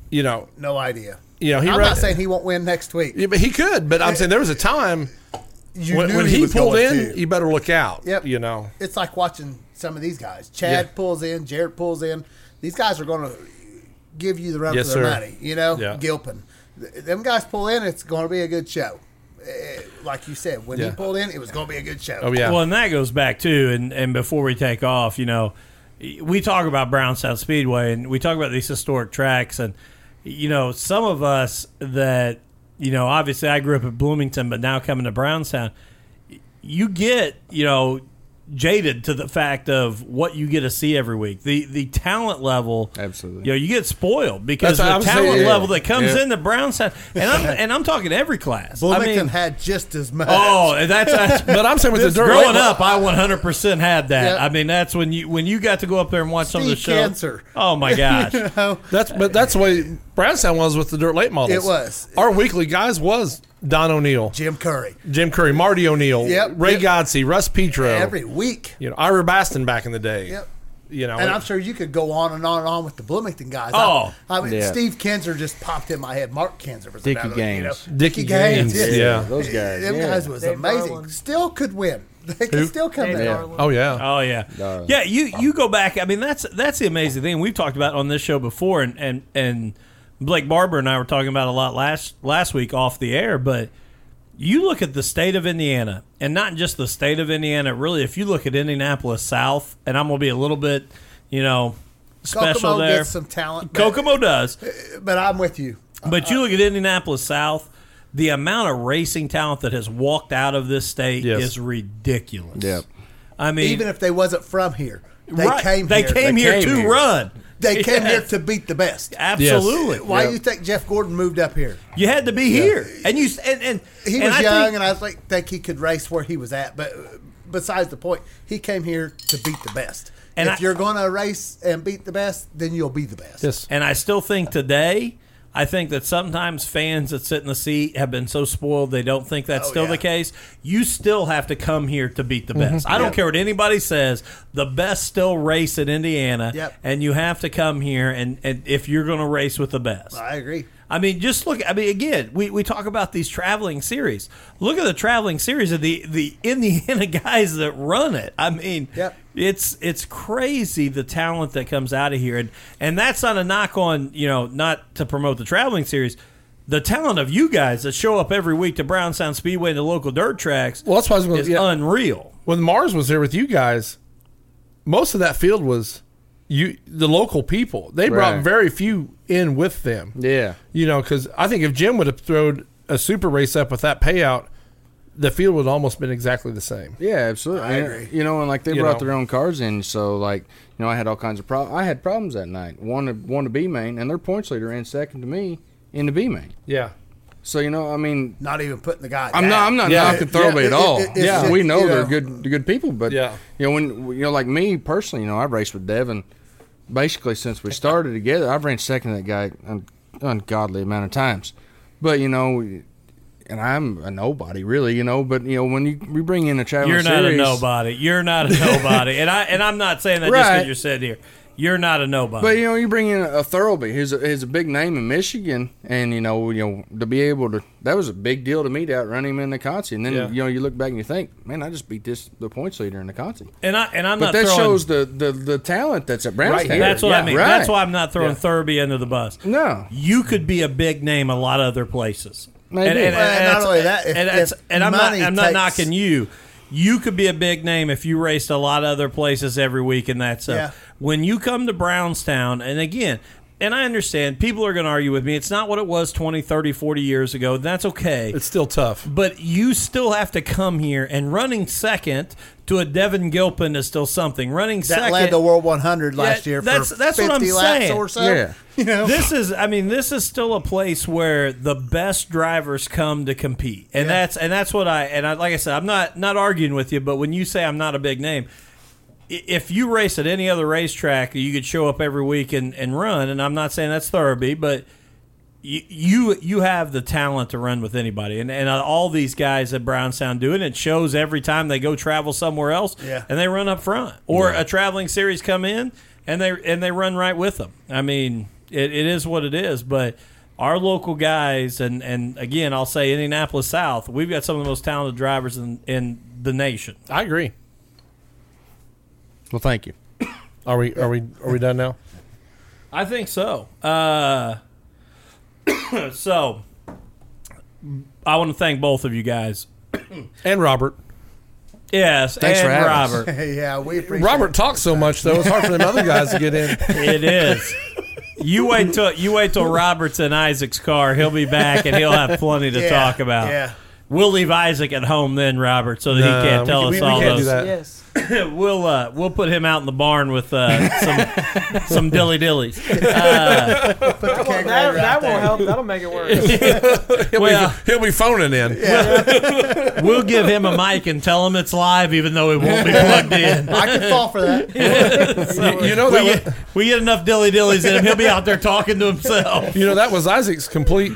Speaker 3: you know,
Speaker 5: No idea.
Speaker 3: you know, he
Speaker 5: I'm
Speaker 3: ran-
Speaker 5: not saying he won't win next week.
Speaker 3: Yeah, but he could. But I'm saying there was a time
Speaker 5: You
Speaker 3: when,
Speaker 5: knew
Speaker 3: when
Speaker 5: he,
Speaker 3: he,
Speaker 5: was
Speaker 3: pulled
Speaker 5: going
Speaker 3: in,
Speaker 5: to.
Speaker 3: you better look out.
Speaker 5: Yep.
Speaker 3: You know.
Speaker 5: It's like watching some of these guys. Chad
Speaker 3: Yeah.
Speaker 5: pulls in, Jared pulls in. These guys are going to give you the run
Speaker 3: Yes,
Speaker 5: for their
Speaker 3: sir.
Speaker 5: money. You know,
Speaker 3: Yeah.
Speaker 5: Gilpin. Them guys pull in, it's going to be a good show. Eh, Like you said, when he pulled in, it was going to be a good show.
Speaker 3: Oh yeah.
Speaker 2: Well, and that goes back too, and and before we take off, you know, we talk about Brownstown Speedway, and we talk about these historic tracks, and you know, some of us that you know, obviously, I grew up at Bloomington, but now coming to Brownstown, you get you know jaded to the fact of what you get to see every week. The the talent level,
Speaker 4: Absolutely.
Speaker 2: You know, you get spoiled because
Speaker 3: That's
Speaker 2: the talent
Speaker 3: saying, yeah.
Speaker 2: level that comes
Speaker 4: Yeah.
Speaker 2: into Brownstown, and I'm and I'm talking every class. I
Speaker 5: Bloomington
Speaker 2: mean,
Speaker 5: had just as much.
Speaker 2: oh, that's, that's
Speaker 3: but I'm saying with the
Speaker 2: this-
Speaker 3: dirt
Speaker 2: growing up, I 100 percent had that.
Speaker 5: Yep.
Speaker 2: I mean, that's when you when you got to go up there and watch some of the
Speaker 5: Steve
Speaker 2: shows.
Speaker 5: Kinser.
Speaker 2: Oh my gosh!
Speaker 3: That's but that's the way Brownstown was with the dirt late models.
Speaker 5: It was.
Speaker 3: Our weekly guys was Don O'Neill,
Speaker 5: Jim Curry
Speaker 3: Jim Curry, Marty O'Neill,
Speaker 5: Yep.
Speaker 3: Ray
Speaker 5: Yep.
Speaker 3: Godsey, Russ Petro,
Speaker 5: every week.
Speaker 3: you know, Ira Baston back in the day.
Speaker 5: Yep.
Speaker 3: You know,
Speaker 5: And I'm sure you could go on and on and on with the Bloomington guys.
Speaker 2: Oh.
Speaker 5: I, I mean,
Speaker 4: Yeah.
Speaker 5: Steve Kinser just popped in my head. Mark Kinser was
Speaker 4: Dickie
Speaker 5: another,
Speaker 4: Gaines.
Speaker 5: You know.
Speaker 3: Dickie Gaines, yeah.
Speaker 4: those guys.
Speaker 5: Them
Speaker 4: yeah.
Speaker 5: guys was
Speaker 6: Dave
Speaker 5: amazing.
Speaker 6: Garland.
Speaker 5: Still could win. They could
Speaker 3: Who?
Speaker 5: still come
Speaker 6: Dave
Speaker 5: in.
Speaker 6: Garland.
Speaker 3: oh yeah,
Speaker 2: Oh yeah, yeah. You you go back. I mean, that's that's the amazing thing we've talked about on this show before, and and and Blake Barber and I were talking about a lot last last week off the air. But you look at the state of Indiana, and not just the state of Indiana. Really, if you look at Indianapolis South, and I'm going to be a little bit, you know, special
Speaker 5: Kokomo
Speaker 2: there.
Speaker 5: gets some talent. but-
Speaker 2: Kokomo does.
Speaker 5: But I'm with you.
Speaker 2: But you uh, look at Indianapolis South, the amount of racing talent that has walked out of this state
Speaker 3: Yes.
Speaker 2: is ridiculous.
Speaker 4: Yep.
Speaker 2: I mean,
Speaker 5: Even if they wasn't from here, they
Speaker 2: right,
Speaker 5: came
Speaker 2: they
Speaker 5: here.
Speaker 2: came
Speaker 4: They
Speaker 2: here
Speaker 4: came
Speaker 2: to
Speaker 4: here.
Speaker 2: run.
Speaker 5: They came here to beat the best.
Speaker 2: Absolutely.
Speaker 5: Why
Speaker 4: Yep.
Speaker 5: do you think Jeff Gordon moved up here?
Speaker 2: You had to be here, and you and and
Speaker 5: He
Speaker 2: and
Speaker 5: was
Speaker 2: I
Speaker 5: young,
Speaker 2: think-
Speaker 5: and I think, think he could race where he was at. But uh, besides the point, he came here to beat the best.
Speaker 2: And
Speaker 5: if
Speaker 2: I-
Speaker 5: you're going to race and beat the best, then you'll be the best.
Speaker 3: yes.
Speaker 2: And I still think today, I think that sometimes fans that sit in the seat have been so spoiled they don't think that's
Speaker 5: Oh,
Speaker 2: still
Speaker 5: yeah.
Speaker 2: the case. You still have to come here to beat the mm-hmm. best. I don't
Speaker 5: Yep.
Speaker 2: care what anybody says. The best still race in Indiana,
Speaker 5: Yep.
Speaker 2: and you have to come here and, and if you're going to race with the best.
Speaker 5: I agree.
Speaker 2: I mean, just look. I mean, again, we, we talk about these traveling series. Look at the traveling series of the the Indiana guys that run it. I mean,
Speaker 5: Yep.
Speaker 2: it's it's crazy the talent that comes out of here, and and that's not a knock on you know not to promote the traveling series. The talent of you guys that show up every week to Brownstown Speedway and the local dirt tracks
Speaker 3: Well, that's why I was going
Speaker 2: is
Speaker 3: to. Yeah.
Speaker 2: unreal.
Speaker 3: when Mars was there with you guys, most of that field was you, the local people. They brought
Speaker 4: Right.
Speaker 3: very few in with them.
Speaker 4: Yeah.
Speaker 3: You know, because I think if Jim would have thrown a super race up with that payout, the field would have almost been exactly the same.
Speaker 4: Yeah, absolutely.
Speaker 5: I
Speaker 4: And,
Speaker 5: agree.
Speaker 4: You know, and like they
Speaker 3: You
Speaker 4: brought
Speaker 3: know.
Speaker 4: their own cars in, so like you know, I had all kinds of problems. I had problems that night. One to one to B main, and their points leader ran second to me in the B main.
Speaker 3: Yeah.
Speaker 4: So you know, I mean,
Speaker 5: Not even putting the guy.
Speaker 4: I'm
Speaker 5: down.
Speaker 4: not I'm not
Speaker 3: Yeah.
Speaker 4: knocking Thoroughway
Speaker 5: Yeah,
Speaker 4: at all.
Speaker 5: it- it's
Speaker 4: yeah, we know
Speaker 5: you
Speaker 4: they're
Speaker 5: know.
Speaker 4: good good people, but
Speaker 3: Yeah.
Speaker 4: you know when you know like me personally, you know, I've raced with Devin basically since we started together. I've ran second to that guy an ungodly amount of times, but you know. And I'm a nobody, really, you know. But you know, when you we bring in a traveling
Speaker 2: You're not
Speaker 4: series,
Speaker 2: a nobody. You're not a nobody, and I and I'm not saying that just
Speaker 4: Right.
Speaker 2: because you're sitting here. You're not a nobody.
Speaker 4: But you know, you bring in a thoroughbred. He's a, he's a big name in Michigan, and you know, you know, to be able to that was a big deal to me to outrun him in the Conti. And then
Speaker 3: Yeah.
Speaker 4: you know, you look back and you think, man, I just beat this the points leader in the Conti.
Speaker 2: and I and I'm
Speaker 4: But
Speaker 2: not
Speaker 4: that
Speaker 2: throwing,
Speaker 4: shows the, the the talent that's at Brownstown.
Speaker 5: here.
Speaker 2: That's what I mean.
Speaker 4: right.
Speaker 2: That's why I'm not throwing
Speaker 3: Yeah.
Speaker 2: Thurby under the bus.
Speaker 4: No,
Speaker 2: You could be a big name a lot of other places.
Speaker 4: Maybe.
Speaker 2: And, and,
Speaker 5: Well,
Speaker 2: and
Speaker 5: not only that, if-
Speaker 2: and,
Speaker 5: if
Speaker 2: and I'm not I'm not knocking you. You could be a big name if you raced a lot of other places every week and that stuff.
Speaker 5: Yeah.
Speaker 2: When you come to Brownstown, and again, and I understand people are going to argue with me. It's not what it was 20, 30, 40 years ago. That's okay.
Speaker 3: It's still tough.
Speaker 2: but you still have to come here and running second to a Devin Gilpin is still something. Running
Speaker 5: That
Speaker 2: second
Speaker 5: led the World 100 last
Speaker 2: Yeah,
Speaker 5: year
Speaker 2: that's-
Speaker 5: for
Speaker 2: that's what I'm
Speaker 5: laps
Speaker 2: saying.
Speaker 5: or so.
Speaker 4: Yeah.
Speaker 5: You know?
Speaker 2: this is i mean this is still a place where the best drivers come to compete and
Speaker 5: Yeah.
Speaker 2: that's and that's what i and I, like i said i'm not not arguing with you but when you say i'm not a big name i- if you race at any other racetrack you could show up every week and, and run and i'm not saying that's Thurby, but you, you you have the talent to run with anybody. And, and uh, all these guys at brownstown do it it shows every time they go travel somewhere else
Speaker 5: Yeah.
Speaker 2: and they run up front. Or a traveling series come in and they and they run right with them. I mean it, it is what it is but our local guys and and again i'll say indianapolis south we've got some of the most talented drivers in in the nation.
Speaker 3: I agree.
Speaker 4: Well, thank you.
Speaker 3: Are we are we are we done now?
Speaker 2: i think so uh so i want to thank both of you guys
Speaker 3: And Robert.
Speaker 2: yes
Speaker 4: Thanks
Speaker 2: and
Speaker 4: for having us.
Speaker 2: robert
Speaker 5: yeah, we appreciate
Speaker 3: Robert talks so much though; it's hard for them other guys to get in.
Speaker 2: It is. You wait till you wait till Robert's in Issac's car. He'll be back and he'll have plenty to
Speaker 5: Yeah,
Speaker 2: talk about.
Speaker 5: Yeah.
Speaker 2: We'll leave Issac at home then, Robert, so that
Speaker 3: No,
Speaker 2: he can't
Speaker 3: we
Speaker 2: tell
Speaker 3: can-
Speaker 2: us
Speaker 3: we- we
Speaker 2: all
Speaker 3: can't do
Speaker 2: those.
Speaker 3: that.
Speaker 6: Yes.
Speaker 2: we'll uh, we'll put him out in the barn with uh, some some dilly dillies. Uh,
Speaker 5: Put the
Speaker 6: That,
Speaker 5: kegerator
Speaker 6: that
Speaker 5: out
Speaker 6: won't help. That'll make it worse.
Speaker 3: He'll,
Speaker 2: Well-
Speaker 3: be, he'll be phoning in.
Speaker 2: we'll give him a mic and tell him it's live, even though it won't be plugged in.
Speaker 5: I can fall for that.
Speaker 3: You, you know
Speaker 2: We
Speaker 3: that.
Speaker 2: get, we get enough dilly dillies in him, he'll be out there talking to himself.
Speaker 3: You know that was Issac's complete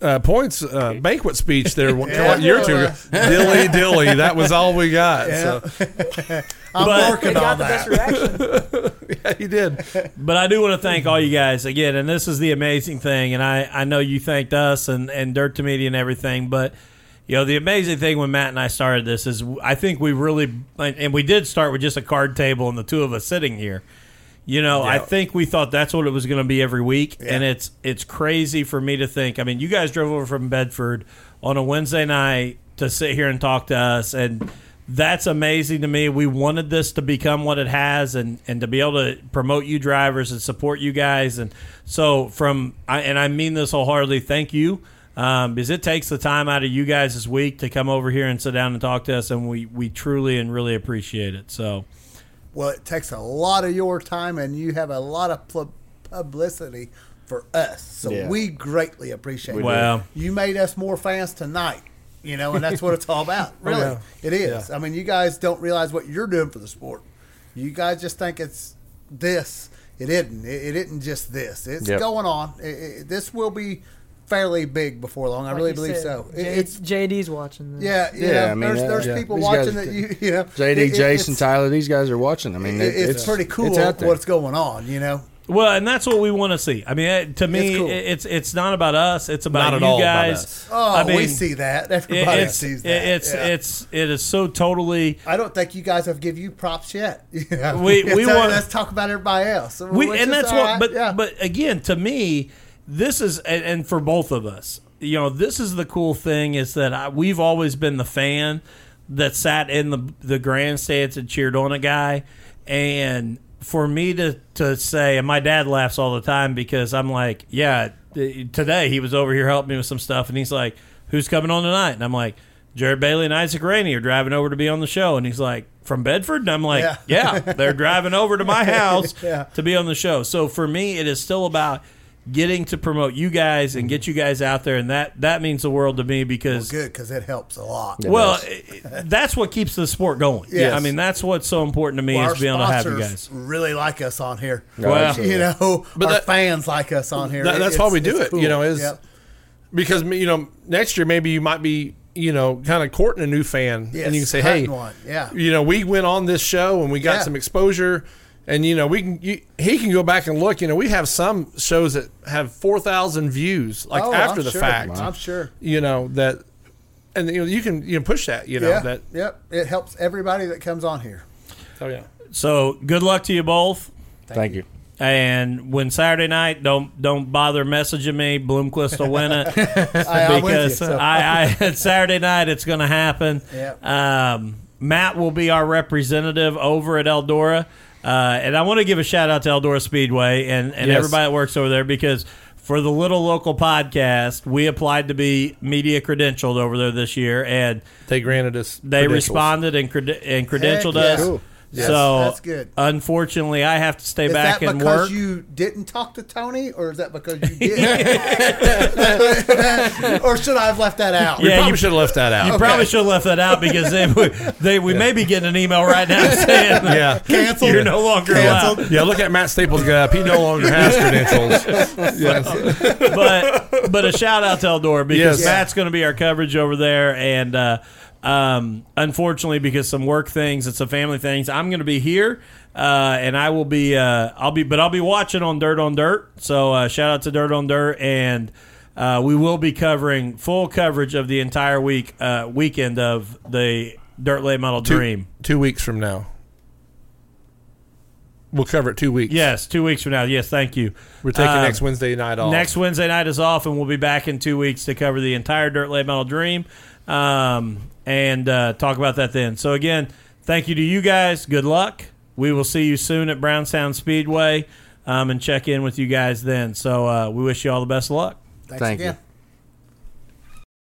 Speaker 3: uh, points uh, banquet speech there one a year or two ago. Dilly dilly. That was all we got.
Speaker 5: Yeah.
Speaker 3: So
Speaker 5: I'm
Speaker 2: But-
Speaker 6: He
Speaker 5: working
Speaker 6: got
Speaker 5: on
Speaker 6: the best
Speaker 5: that.
Speaker 6: reaction.
Speaker 3: yeah, he did.
Speaker 2: But I do want to thank all you guys again, and this is the amazing thing. And I, I know you thanked us and, and Dirt to Media and everything, but you know the amazing thing when Matt and I started this is I think we really and we did start with just a card table and the two of us sitting here. You know, I think we thought that's what it was going to be every week, and it's it's crazy for me to think. I mean, you guys drove over from Bedford on a Wednesday night to sit here and talk to us, and that's amazing to me. We wanted this to become what it has, and and to be able to promote you drivers and support you guys, and so from I, and I mean this wholeheartedly. Thank you. Um, because it takes the time out of you guys this week to come over here and sit down and talk to us, and we, we truly and really appreciate it. So,
Speaker 5: Well, it takes a lot of your time, and you have a lot of pl- publicity for us. So
Speaker 4: Yeah.
Speaker 5: we greatly appreciate it.
Speaker 2: Wow.
Speaker 5: You made us more fans tonight, you know, and that's what it's all about. Really,
Speaker 3: yeah.
Speaker 5: it is.
Speaker 3: Yeah.
Speaker 5: I mean, you guys don't realize what you're doing for the sport. You guys just think it's this. It isn't. It, it isn't just this. It's
Speaker 4: Yep.
Speaker 5: going on. It, it, this will be fairly big before long. I
Speaker 6: Like
Speaker 5: really believe
Speaker 6: said,
Speaker 5: so. It,
Speaker 6: J-
Speaker 5: it's
Speaker 6: JD's watching this.
Speaker 5: yeah, you
Speaker 4: Yeah, I mean,
Speaker 5: there's there's
Speaker 4: yeah.
Speaker 5: people
Speaker 4: These
Speaker 5: watching
Speaker 4: guys-
Speaker 5: that you you know.
Speaker 4: JD,
Speaker 5: it- it-
Speaker 4: Jason, Tyler, these guys are watching. I mean,
Speaker 5: it-
Speaker 4: it-
Speaker 5: it's, pretty cool
Speaker 4: It's
Speaker 5: what's going on, you know.
Speaker 2: Well, and that's what we want to see. I mean, to me,
Speaker 5: It's cool.
Speaker 2: it's it's not about us. It's about
Speaker 3: Not at
Speaker 2: you
Speaker 3: all about
Speaker 2: guys.
Speaker 3: us.
Speaker 5: Oh,
Speaker 2: I mean,
Speaker 5: we see that. Everybody
Speaker 2: it's
Speaker 5: sees that.
Speaker 2: it's
Speaker 5: yeah.
Speaker 2: it's it is so totally.
Speaker 5: I don't think you guys have give you props yet.
Speaker 2: We- we want-
Speaker 5: let's talk about everybody else.
Speaker 2: We, and that's
Speaker 5: all
Speaker 2: what.
Speaker 5: right,
Speaker 2: But
Speaker 5: yeah.
Speaker 2: but again, to me, this is and, and for both of us, you know, this is the cool thing is that I, we've always been the fan that sat in the the grandstands and cheered on a guy, and for me to to say, and my dad laughs all the time because I'm like, yeah, today he was over here helping me with some stuff, and he's like, who's coming on tonight? And I'm like. Jared Bailey and Issac Rainey are driving over to be on the show, and he's like, "From Bedford," and I'm like,
Speaker 5: Yeah.
Speaker 2: "Yeah, they're driving over to my house
Speaker 5: Yeah.
Speaker 2: to be on the show." So for me, it is still about getting to promote you guys and get mm-hmm. you guys out there, and that that means the world to me because
Speaker 5: good because it helps a lot.
Speaker 2: well, it- it- that's what keeps the sport going.
Speaker 5: Yeah,
Speaker 2: I mean that's what's so important to me
Speaker 5: Well,
Speaker 2: is being able to have you guys.
Speaker 5: really like us on here.
Speaker 2: Well,
Speaker 4: absolutely.
Speaker 5: you know,
Speaker 3: But
Speaker 5: our
Speaker 3: that-
Speaker 5: fans like us on here.
Speaker 3: That- that's
Speaker 5: It's-
Speaker 3: why we do
Speaker 5: it's
Speaker 3: it, you know, is-
Speaker 5: Yep.
Speaker 3: because you know next year maybe you might be you know kind of courting a new fan
Speaker 5: Yes,
Speaker 3: and you can say hey
Speaker 5: one. Yeah.
Speaker 3: you know we went on this show and we got
Speaker 5: Yeah.
Speaker 3: some exposure And you know, we can you, he can go back and look. You know, we have some shows that have four thousand views, like
Speaker 5: Oh,
Speaker 3: after
Speaker 5: I'm
Speaker 3: the
Speaker 5: sure.
Speaker 3: fact.
Speaker 5: I'm sure.
Speaker 3: You know that, and you know you can you can push that. You know
Speaker 5: yeah.
Speaker 3: that.
Speaker 5: Yep. It helps everybody that comes on here.
Speaker 3: Oh yeah.
Speaker 2: So good luck to you both.
Speaker 4: Thank you.
Speaker 2: And when Saturday night, don't don't bother messaging me. Bloomquist will win it
Speaker 5: I, I'm you.
Speaker 2: because
Speaker 5: so-
Speaker 2: I, I Saturday night it's going to happen.
Speaker 5: Yep.
Speaker 2: Um, Matt will be our representative over at Eldora, uh, and I want to give a shout out to Eldora Speedway and and
Speaker 3: Yes.
Speaker 2: everybody that works over there because. For the little local podcast, we applied to be media credentialed over there this year, and
Speaker 3: They granted us.
Speaker 2: they responded and, crede- and credentialed
Speaker 5: yeah.
Speaker 2: us.
Speaker 5: Cool. Yes,
Speaker 2: so
Speaker 5: that's good.
Speaker 2: Unfortunately, I have to stay back and work.
Speaker 5: Is
Speaker 2: back
Speaker 5: that
Speaker 2: and
Speaker 5: because
Speaker 2: work.
Speaker 5: you didn't talk to Tony, or is that because you did? or should I have left that out?
Speaker 3: We
Speaker 2: Yeah,
Speaker 3: probably
Speaker 2: you-
Speaker 3: should have left that out.
Speaker 2: You probably should have left that out because then we, they, we may be getting an email right now saying
Speaker 3: Yeah.
Speaker 5: Canceled.
Speaker 2: you're no longer allowed.
Speaker 3: Yeah, look at Matt Staples' gap. He no longer has credentials.
Speaker 2: But but a shout out to Eldora because
Speaker 3: Yes.
Speaker 2: Matt's going to be our coverage over there, and uh, um, unfortunately because some work things and some family things, I'm going to be here. Uh, and I will be, uh, I'll be, but I'll be watching on Dirt on Dirt. So uh, shout out to Dirt on Dirt, and uh, we will be covering full coverage of the entire week, uh, weekend of the Dirt Late Model
Speaker 3: Two,
Speaker 2: Dream.
Speaker 3: two weeks from now. We'll cover it two weeks.
Speaker 2: Yes, two weeks from now. Yes, thank you.
Speaker 3: We're taking
Speaker 2: Uh,
Speaker 3: next Wednesday night off.
Speaker 2: Next Wednesday night is off, and we'll be back in two weeks to cover the entire Dirt Late Model Dream um, and uh, talk about that then. So, again, thank you to you guys. Good luck. We will see you soon at Brownstown Speedway um, and check in with you guys then. So, uh, we wish you all the best of luck.
Speaker 5: Thanks
Speaker 4: Thank
Speaker 5: again.
Speaker 4: you.